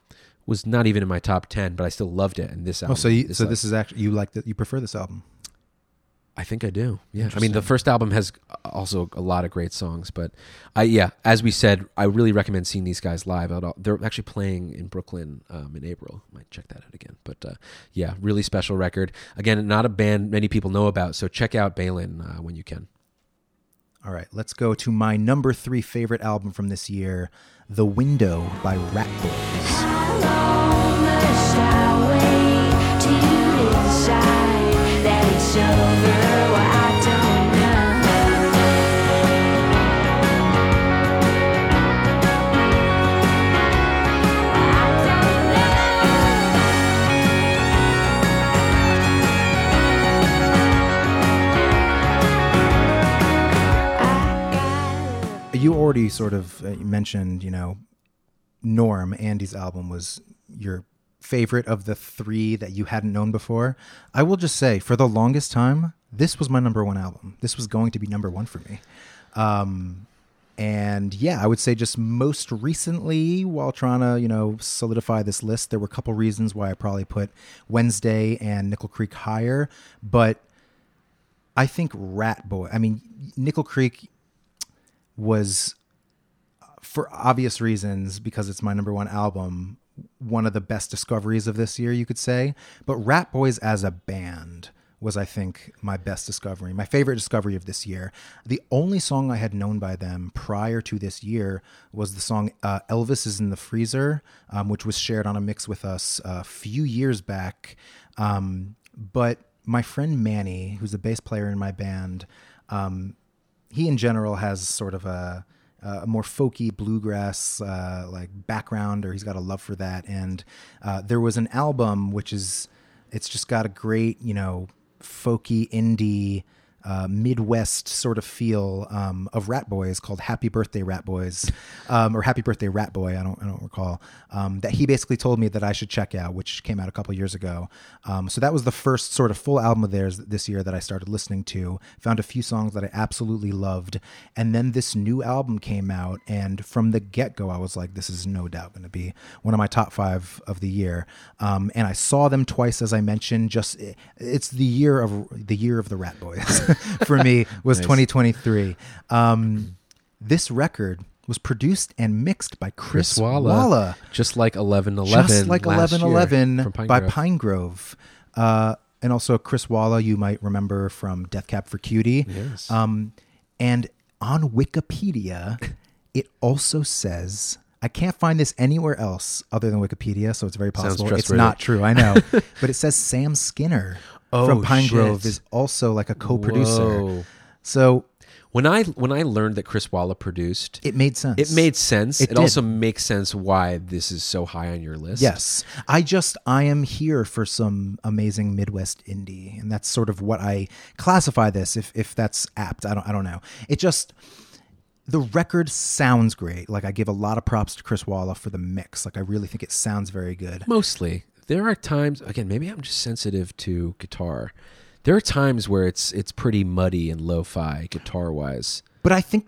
Speaker 1: was not even in my top ten, but I still loved it. And this album,
Speaker 2: Oh, so you, so this is actually you like that? You prefer this album?
Speaker 1: I think I do. Yeah. I mean, the first album has also a lot of great songs, but I, yeah, as we said, I really recommend seeing these guys live. Out, they're actually playing in Brooklyn um, in April. Might check that out again. But uh, yeah, really special record. Again, not a band many people know about, so check out Bailen uh, when you can.
Speaker 2: All right, let's go to my number three favorite album from this year, "The Window" by Rat Boys. You already sort of uh, mentioned, you know, Norm, Andy's album was your favorite of the three that you hadn't known before. I will just say, for the longest time, this was my number one album. This was going to be number one for me. Um, and yeah, I would say just most recently, while trying to, you know, solidify this list, there were a couple reasons why I probably put Wednesday and Nickel Creek higher. But I think Ratboy, I mean, Nickel Creek was for obvious reasons because it's my number one album one of the best discoveries of this year you could say. But Ratboys as a band was i think my best discovery my favorite discovery of this year. The only song i had known by them prior to this year was the song uh, elvis is in the freezer um, which was shared on a mix with us a few years back. Um, but my friend manny who's a bass player in my band um, he in general has sort of a, a more folky bluegrass uh, like background, or he's got a love for that. And uh, there was an album which is it's just got a great you know folky indie uh, Midwest sort of feel um, of Ratboys called Happy Birthday Ratboys, um, or Happy Birthday Ratboy. I don't I don't recall um, that he basically told me that I should check out, which came out a couple years ago. Um, so that was the first sort of full album of theirs this year that I started listening to. Found a few songs that I absolutely loved, and then this new album came out, and from the get go, I was like, this is no doubt going to be one of my top five of the year. Um, and I saw them twice, as I mentioned. Just it's the year of the year of the Ratboys for me was 2023. Um, this record was produced and mixed by Chris,
Speaker 1: Chris Walla,
Speaker 2: Walla
Speaker 1: just like eleven eleven,
Speaker 2: just like
Speaker 1: last
Speaker 2: eleven
Speaker 1: year
Speaker 2: eleven
Speaker 1: Pine
Speaker 2: by
Speaker 1: Grove.
Speaker 2: Pinegrove. Uh, and also Chris Walla, you might remember from Death Cab for Cutie.
Speaker 1: Yes.
Speaker 2: Um, and on Wikipedia, it also says I can't find this anywhere else other than Wikipedia, so it's very possible it's not true. I know, but it says Sam Skinner
Speaker 1: Oh,
Speaker 2: from Pine
Speaker 1: shit.
Speaker 2: Grove is also like a co-producer.
Speaker 1: Whoa.
Speaker 2: So
Speaker 1: When I when I learned that Chris Walla produced,
Speaker 2: it made sense.
Speaker 1: it made sense.
Speaker 2: It
Speaker 1: It, also makes sense why this is so high on your list.
Speaker 2: Yes. I just I am here for some amazing Midwest indie and that's sort of what I classify this if if that's apt. I don't I don't know. It just the record sounds great. Like I give a lot of props to Chris Walla for the mix. Like I really think it sounds very good.
Speaker 1: Mostly, there are times. Again, maybe I'm just sensitive to guitar. There are times where it's it's pretty muddy and lo-fi guitar wise.
Speaker 2: But I think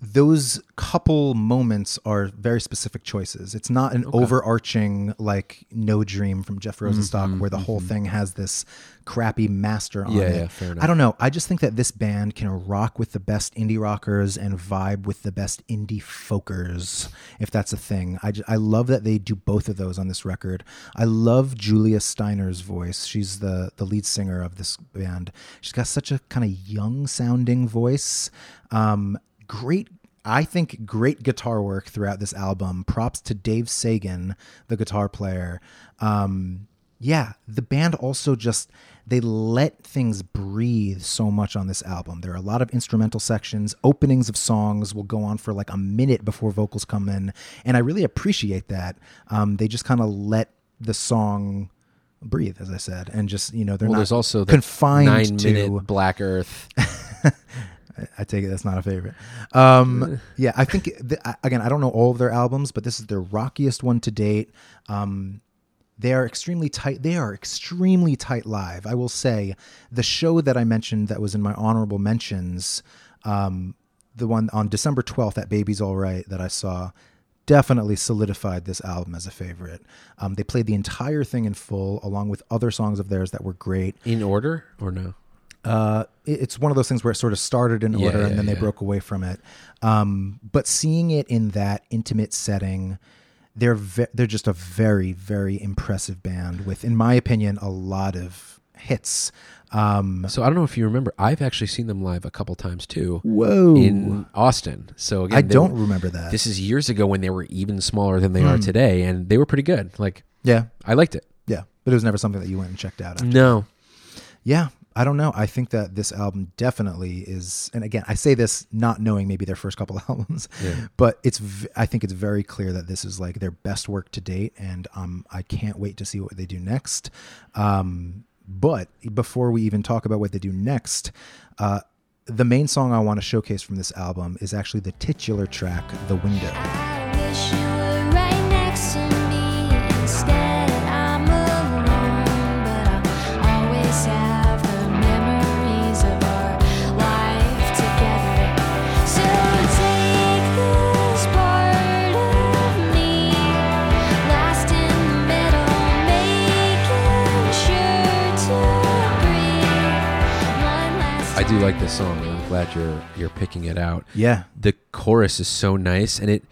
Speaker 2: those couple moments are very specific choices. It's not an overarching like No Dream from Jeff Rosenstock where the whole thing has this crappy master on
Speaker 1: Mm-hmm, Yeah,
Speaker 2: it.
Speaker 1: yeah, fair enough.
Speaker 2: I don't know. I just think that this band can rock with the best indie rockers and vibe with the best indie folkers, if that's a thing. I, ju- I love that they do both of those on this record. I love Julia Steiner's voice. She's the the lead singer of this band. She's got such a kind of young sounding voice. Um, great I think great guitar work throughout this album. Props to Dave Sagan, the guitar player. Um, yeah, the band also just they let things breathe so much on this album. There are a lot of instrumental sections. Openings of songs will go on for like a minute before vocals come in, and I really appreciate that. Um, they just kind of let the song breathe, as I said, and just you know they're
Speaker 1: Well,
Speaker 2: not
Speaker 1: there's also the
Speaker 2: confined
Speaker 1: nine
Speaker 2: to
Speaker 1: Black Earth.
Speaker 2: I take it that's not a favorite. Um, yeah, I think th- again, I don't know all of their albums, but this is their rockiest one to date. Um, they are extremely tight. They are extremely tight live. I will say, the show that I mentioned that was in my honorable mentions, um, the one on December twelfth at Baby's All Right that I saw, definitely solidified this album as a favorite. Um, they played the entire thing in full, along with other songs of theirs that were great
Speaker 1: In order or no?
Speaker 2: Uh, it- it's one of those things where it sort of started in order
Speaker 1: yeah,
Speaker 2: and then they
Speaker 1: yeah.
Speaker 2: broke away from it. Um, but seeing it in that intimate setting, they're ve- they're just a very very impressive band with, in my opinion, a lot of hits. Um,
Speaker 1: So I don't know if you remember. I've actually seen them live a couple times too.
Speaker 2: whoa,
Speaker 1: In Austin. So again,
Speaker 2: I
Speaker 1: they
Speaker 2: don't
Speaker 1: were-
Speaker 2: remember that.
Speaker 1: This is years ago when they were even smaller than they
Speaker 2: Hmm.
Speaker 1: are today, and they were pretty good. Like
Speaker 2: yeah,
Speaker 1: I liked it.
Speaker 2: yeah, but it was never something that you went and checked out. After.
Speaker 1: No,
Speaker 2: Yeah, I don't know. I think that this album definitely is, and again, I say this not knowing maybe their first couple albums,
Speaker 1: Yeah.
Speaker 2: but it's. v- I think it's very clear that this is like their best work to date, and um, I can't wait to see what they do next. Um, but before we even talk about what they do next, uh, the main song I want to showcase from this album is actually the titular track, "The Window."
Speaker 4: I
Speaker 1: do like this song, I'm glad you're you're picking it out.
Speaker 2: Yeah,
Speaker 1: The chorus is so nice, and it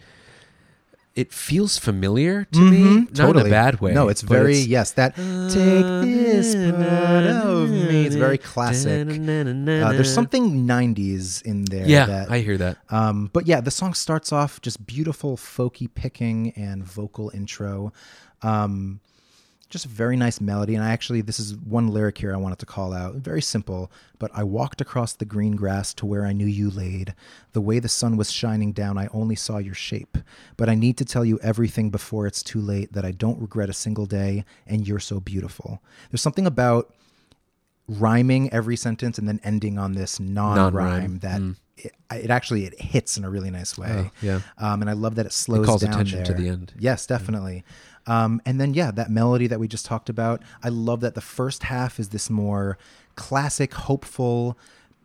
Speaker 1: it feels familiar to
Speaker 2: Mhm,
Speaker 1: me, not in a bad way.
Speaker 2: No, it's very
Speaker 1: it's-
Speaker 2: yes. That take this part of me. It's very classic. Uh, there's something '90s in there.
Speaker 1: Yeah,
Speaker 2: that,
Speaker 1: I hear that.
Speaker 2: Um, but yeah, the song starts off just beautiful folky picking and vocal intro. Um, just a very nice melody. And I actually, this is one lyric here I wanted to call out. Very simple, but I walked across the green grass to where I knew you laid. The way the sun was shining down, I only saw your shape. But I need to tell you everything before it's too late that I don't regret a single day and you're so beautiful. There's something about rhyming every sentence and then ending on this non-rhyme,
Speaker 1: Non-rhyme.
Speaker 2: that it, it actually it hits in a really nice way.
Speaker 1: Oh, yeah.
Speaker 2: Um, and I love that it slows it
Speaker 1: calls
Speaker 2: down
Speaker 1: attention to the end.
Speaker 2: Yes, definitely. Um, and then yeah, that melody that we just talked about. I love that the first half is this more classic, hopeful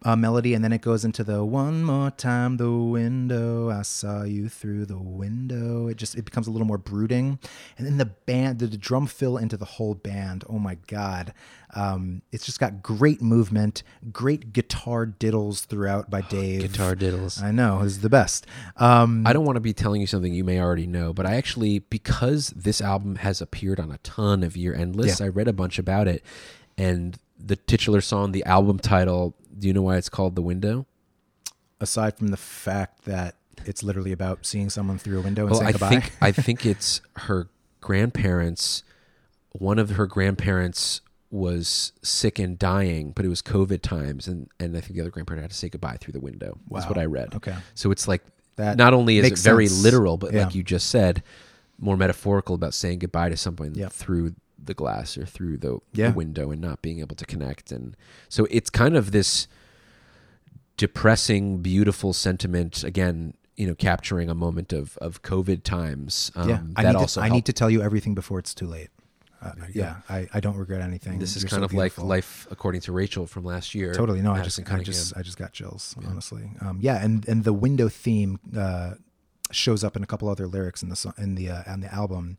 Speaker 2: uh, melody, and then it goes into the one more time the window I saw you through the window. It just it becomes a little more brooding, and then the band, the, the drum fill into the whole band. Oh my god, um, it's just got great movement, great guitar diddles throughout by Dave.
Speaker 1: Guitar diddles.
Speaker 2: I know is the best. Um,
Speaker 1: I don't want to be telling you something you may already know, but I actually, because this album has appeared on a ton of year end lists,
Speaker 2: Yeah.
Speaker 1: I read a bunch about it. And the titular song, the album title, do you know why it's called The Window?
Speaker 2: aside from the fact that it's literally about seeing someone through a window and
Speaker 1: Well,
Speaker 2: saying
Speaker 1: I
Speaker 2: goodbye.
Speaker 1: think I think it's her grandparents. One of her grandparents was sick and dying, but it was COVID times, and and I think the other grandparent had to say goodbye through the window. That's
Speaker 2: Wow.
Speaker 1: what I read.
Speaker 2: Okay.
Speaker 1: so it's like
Speaker 2: That
Speaker 1: not only is it very
Speaker 2: sense.
Speaker 1: literal, but
Speaker 2: Yeah.
Speaker 1: like you just said, more metaphorical about saying goodbye to someone
Speaker 2: Yeah.
Speaker 1: through the glass or through the,
Speaker 2: Yeah.
Speaker 1: the window and not being able to connect, and so it's kind of this depressing, beautiful sentiment again. You know, capturing a moment of of COVID times. Um,
Speaker 2: yeah, I
Speaker 1: that
Speaker 2: need
Speaker 1: also
Speaker 2: to, I need to tell you everything before it's too late. Uh, yeah, I, I don't regret anything.
Speaker 1: This is
Speaker 2: You're
Speaker 1: kind
Speaker 2: so
Speaker 1: of like life according to Rachel from last year.
Speaker 2: Totally no, I just I just I just got chills honestly. Um, yeah, and and the window theme uh, shows up in a couple other lyrics in the in the uh, on the album.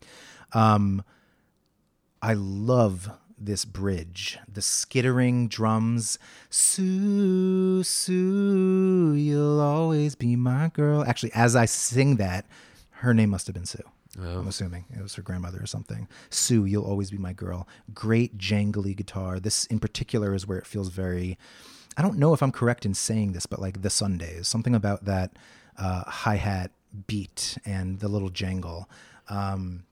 Speaker 2: Um, I love this bridge, the skittering drums. Sue, Sue, you'll always be my girl. Actually, as I sing that, her name must have been Sue.
Speaker 1: Oh.
Speaker 2: I'm assuming it was her grandmother or something. Sue, you'll always be my girl. Great jangly guitar. This in particular is where it feels very. I don't know if I'm correct in saying this, but like the Sundays, something about that uh, hi hat beat and the little jangle. Um,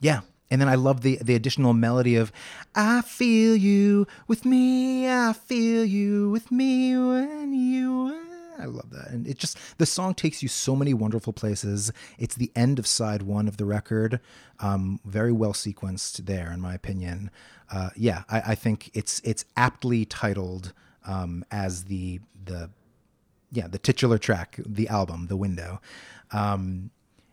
Speaker 2: yeah. And then I love the the additional melody of I feel you with me, I feel you with me when you I love that. And it just the song takes you so many wonderful places. It's the end of side 1 of the record. Um, very well sequenced there in my opinion. Uh, yeah, I, I think it's it's aptly titled um, as the the yeah, the titular track, the album, The Window. Um,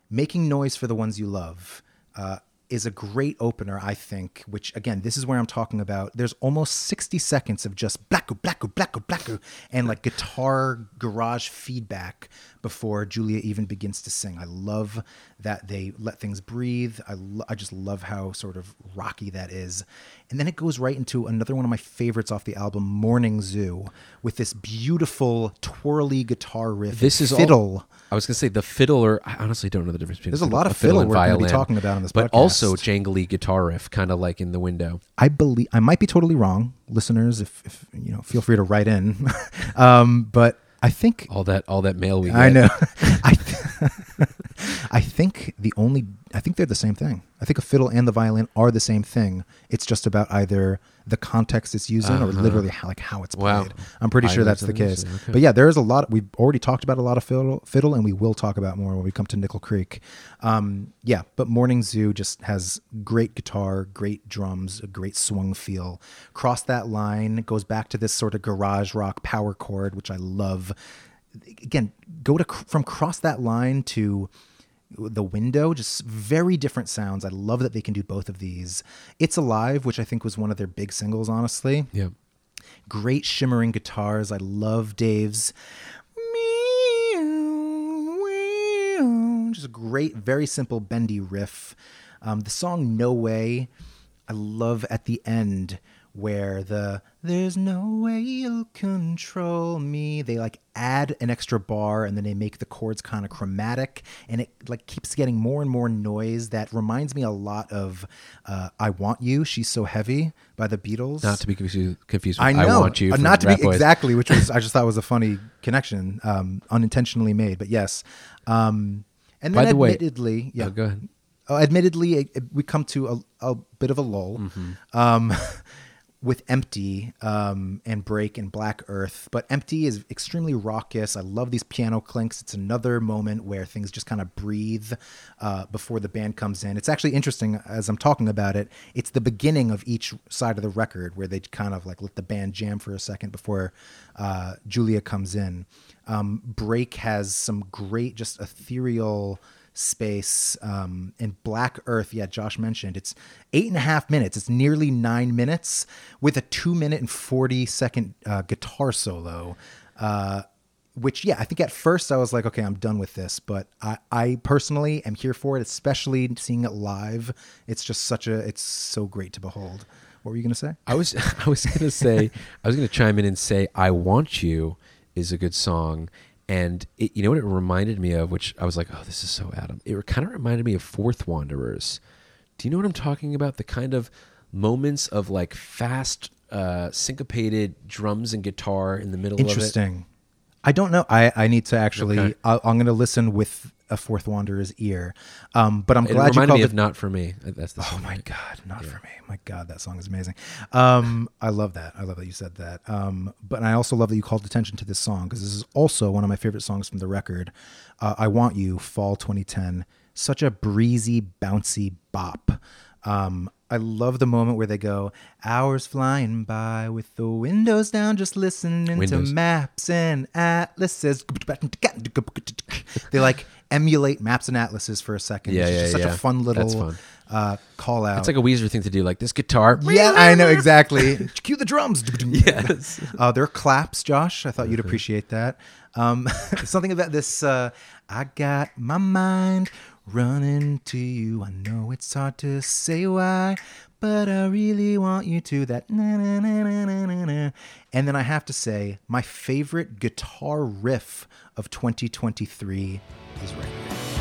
Speaker 2: Making Noise for the Ones You Love uh, is a great opener, I think, which, again, this is where I'm talking about. There's almost 60 seconds of just blacko, blacko, blacko, blacko, and like guitar garage feedback before Julia even begins to sing. I love that they let things breathe. I, lo- I just love how sort of rocky that is. And then it goes right into another one of my favorites off the album, Morning Zoo, with this beautiful twirly guitar riff.
Speaker 1: This is all-
Speaker 2: fiddle.
Speaker 1: I was going to say the fiddle, or I honestly don't know the difference between
Speaker 2: There's a lot of
Speaker 1: fiddle
Speaker 2: fiddle
Speaker 1: and
Speaker 2: we're gonna be
Speaker 1: violin,
Speaker 2: talking about on this
Speaker 1: but
Speaker 2: podcast.
Speaker 1: also jangly guitar riff, kind of like in the window.
Speaker 2: I believe I might be totally wrong, listeners. If, if you know, feel free to write in. um, but I think
Speaker 1: All that, all that mail we. Get.
Speaker 2: I know. I th- I think the only I think they're the same thing. I think a fiddle and the violin are the same thing. It's just about either the context it's using or literally how, like how it's
Speaker 1: Wow.
Speaker 2: played. I'm pretty sure that's the case.
Speaker 1: okay.
Speaker 2: But yeah, there is a lot. We've already talked about a lot of fiddle, fiddle, and we will talk about more when we come to Nickel Creek. Um, yeah, but Morning Zoo just has great guitar, great drums, a great swung feel. Cross that line goes back to this sort of garage rock power chord, which I love. Again, go to from cross that line to the window just very different sounds. I love that they can do both of these. It's alive which i think was one of their big singles honestly.
Speaker 1: Yeah.
Speaker 2: great shimmering guitars. I love dave's just a great very simple bendy riff. Um, the song no way i love at the end where the there's no way you'll control me they like add an extra bar and then they make the chords kind of chromatic and it like keeps getting more and more noise that reminds me a lot of uh, i want you she's so heavy by the beatles
Speaker 1: Not to be confused, confused with
Speaker 2: I
Speaker 1: I,
Speaker 2: know.
Speaker 1: Want You.
Speaker 2: Uh, not to
Speaker 1: Rat
Speaker 2: be
Speaker 1: Boys.
Speaker 2: exactly, which was I just thought was a funny connection, um, unintentionally made, but yes. Um, and then
Speaker 1: By the way-
Speaker 2: admittedly, yeah,
Speaker 1: Oh, go ahead.
Speaker 2: uh, admittedly, it, it- we come to a, a bit of a lull.
Speaker 1: Mm-hmm.
Speaker 2: Um, with Empty um, and Break and Black Earth. But Empty is extremely raucous. I love these piano clinks. It's another moment where things just kind of breathe uh, before the band comes in. It's actually interesting as I'm talking about it. It's the beginning of each side of the record where they kind of like let the band jam for a second before uh, Julia comes in. Um, Break has some great, just ethereal space um, and black earth yeah josh mentioned it's eight and a half minutes. It's nearly nine minutes with a two minute and 40 second uh, guitar solo uh, which yeah i think at first i was like okay i'm done with this but I, I personally am here for it especially seeing it live. It's just such a it's so great to behold. What were you to say?
Speaker 1: I was I was gonna say I was gonna chime in and say I want you is a good song, and it, you know what it reminded me of, which I was like, oh, this is so Adam. It kind of reminded me of Fourth Wanderers. Do you know what I'm talking about? The kind of moments of like fast, uh, syncopated drums and guitar in the middle
Speaker 2: interesting i don't know i i need to actually
Speaker 1: Okay.
Speaker 2: I, i'm going to listen with a fourth wanderer's ear um but i'm
Speaker 1: It
Speaker 2: glad you called
Speaker 1: me
Speaker 2: it
Speaker 1: of Not for Me. That's the
Speaker 2: Oh my god, not for me. My god, that song is amazing. Um, I love that. I love that you said that. Um, but I also love that you called attention to this song because this is also one of my favorite songs from the record. Uh, I Want You, Fall 2010. Such a breezy, bouncy bop. Um, I love the moment where they go, hours flying by with the windows down, just listening
Speaker 1: Windows.
Speaker 2: to maps and atlases. They like emulate maps and atlases for a second.
Speaker 1: Yeah,
Speaker 2: it's just
Speaker 1: yeah,
Speaker 2: such
Speaker 1: yeah.
Speaker 2: a fun little
Speaker 1: fun.
Speaker 2: Uh, call out.
Speaker 1: It's like a Weezer thing to do, like this guitar.
Speaker 2: yeah, I know exactly. Cue the drums.
Speaker 1: Yes.
Speaker 2: Uh, there are claps, Josh. I thought you'd appreciate that. Um, something about this. Uh, I got my mind running to you. I know it's hard to say why, but I really want you to. That na na na na na na na. And then I have to say, my favorite guitar riff of 2023 is right here.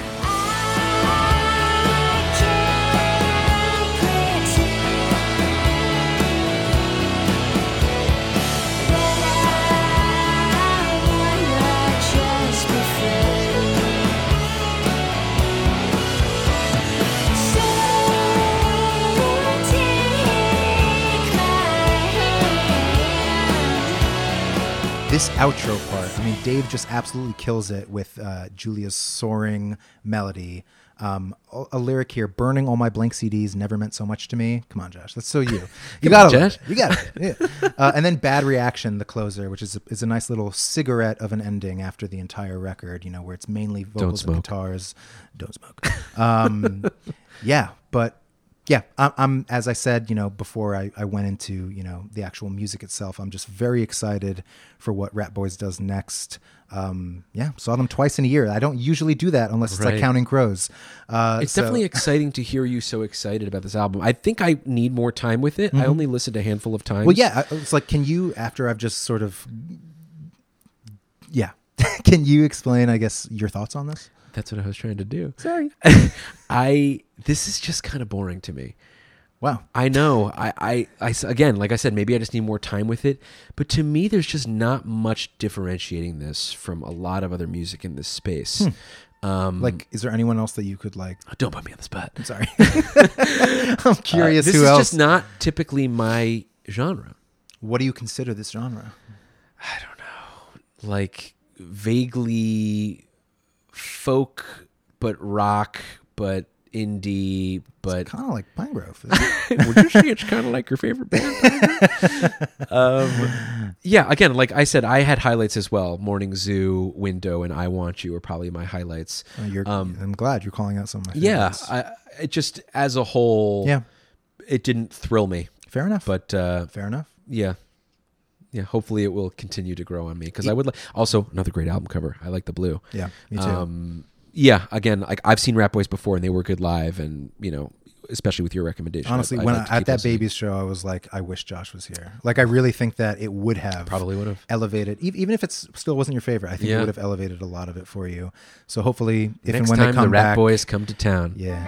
Speaker 2: This outro part, I mean, Dave just absolutely kills it with uh, Julia's soaring melody. Um, a, a lyric here: "Burning all my blank CDs never meant so much to me." Come on, Josh, that's so you. You got it.
Speaker 1: Josh.
Speaker 2: You got it. Yeah. Uh, and then "Bad Reaction," the closer, which is a, is a nice little cigarette of an ending after the entire record. You know, where it's mainly vocals and guitars. Don't smoke. Um, yeah, but yeah, I'm, I'm as I said, you know, before I, I went into you know the actual music itself, I'm just very excited for what Ratboys does next. Um, yeah, saw them twice in a year. I don't usually do that unless it's like Counting Crows. Uh,
Speaker 1: It's
Speaker 2: so-
Speaker 1: definitely exciting to hear you so excited about this album. I think I need more time with it. I only listened a handful of times.
Speaker 2: Mm-hmm. Well, yeah, it's like, can you after I've just sort of, yeah, can you explain? I guess your thoughts on this.
Speaker 1: That's what I was trying to do.
Speaker 2: Sorry.
Speaker 1: I this is just kind of boring to me.
Speaker 2: Wow.
Speaker 1: I know. I. I again, like I said, maybe I just need more time with it. But to me, there's just not much differentiating this from a lot of other music in this space. Um,
Speaker 2: Like, is there anyone else that you could like?
Speaker 1: don't put me on the spot.
Speaker 2: I'm sorry, I'm curious.
Speaker 1: Uh, this
Speaker 2: who
Speaker 1: is
Speaker 2: else?
Speaker 1: just not typically my genre.
Speaker 2: what do you consider this genre? I don't know.
Speaker 1: Like vaguely folk, but rock, but indie, but
Speaker 2: Kind of like Pinegrove.
Speaker 1: would you say it's kind of like your favorite band? um, yeah, again, like I said, I had highlights as well. Morning Zoo, Window, and I Want You are probably my highlights.
Speaker 2: Oh, you're,
Speaker 1: Um,
Speaker 2: I'm glad you're calling out some of my
Speaker 1: Yeah. I, it just as a whole,
Speaker 2: yeah,
Speaker 1: it didn't thrill me.
Speaker 2: fair enough.
Speaker 1: But uh,
Speaker 2: fair enough.
Speaker 1: yeah, yeah. Hopefully, it will continue to grow on me because I would like. Also, another great album cover. I like the blue.
Speaker 2: Yeah, me too.
Speaker 1: Um, yeah, again, like I've seen Ratboys before, and they were good live, and you know, especially with your recommendation. I'd-
Speaker 2: Honestly,
Speaker 1: I'd
Speaker 2: when
Speaker 1: like
Speaker 2: I, at that babies show, I was like, I wish Josh was here. Like, I really think that it would have
Speaker 1: Probably would have.
Speaker 2: elevated, even if it still wasn't your favorite. I think it would have elevated a lot of it for you. So hopefully, if
Speaker 1: Next
Speaker 2: and when
Speaker 1: time
Speaker 2: they come
Speaker 1: the Rat
Speaker 2: back,
Speaker 1: Boys come to town,
Speaker 2: yeah,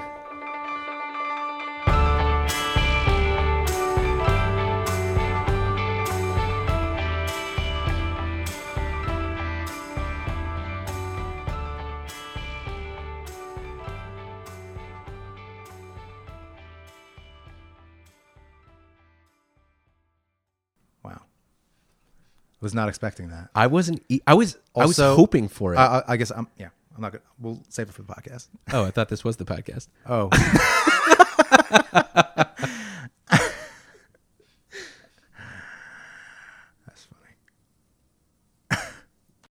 Speaker 2: Was not expecting that.
Speaker 1: I wasn't. e- I was. I was
Speaker 2: Also-
Speaker 1: hoping for it.
Speaker 2: I, I, I guess I'm. Yeah, I'm not gonna. We'll save it for the podcast.
Speaker 1: oh, I thought this was the podcast.
Speaker 2: Oh.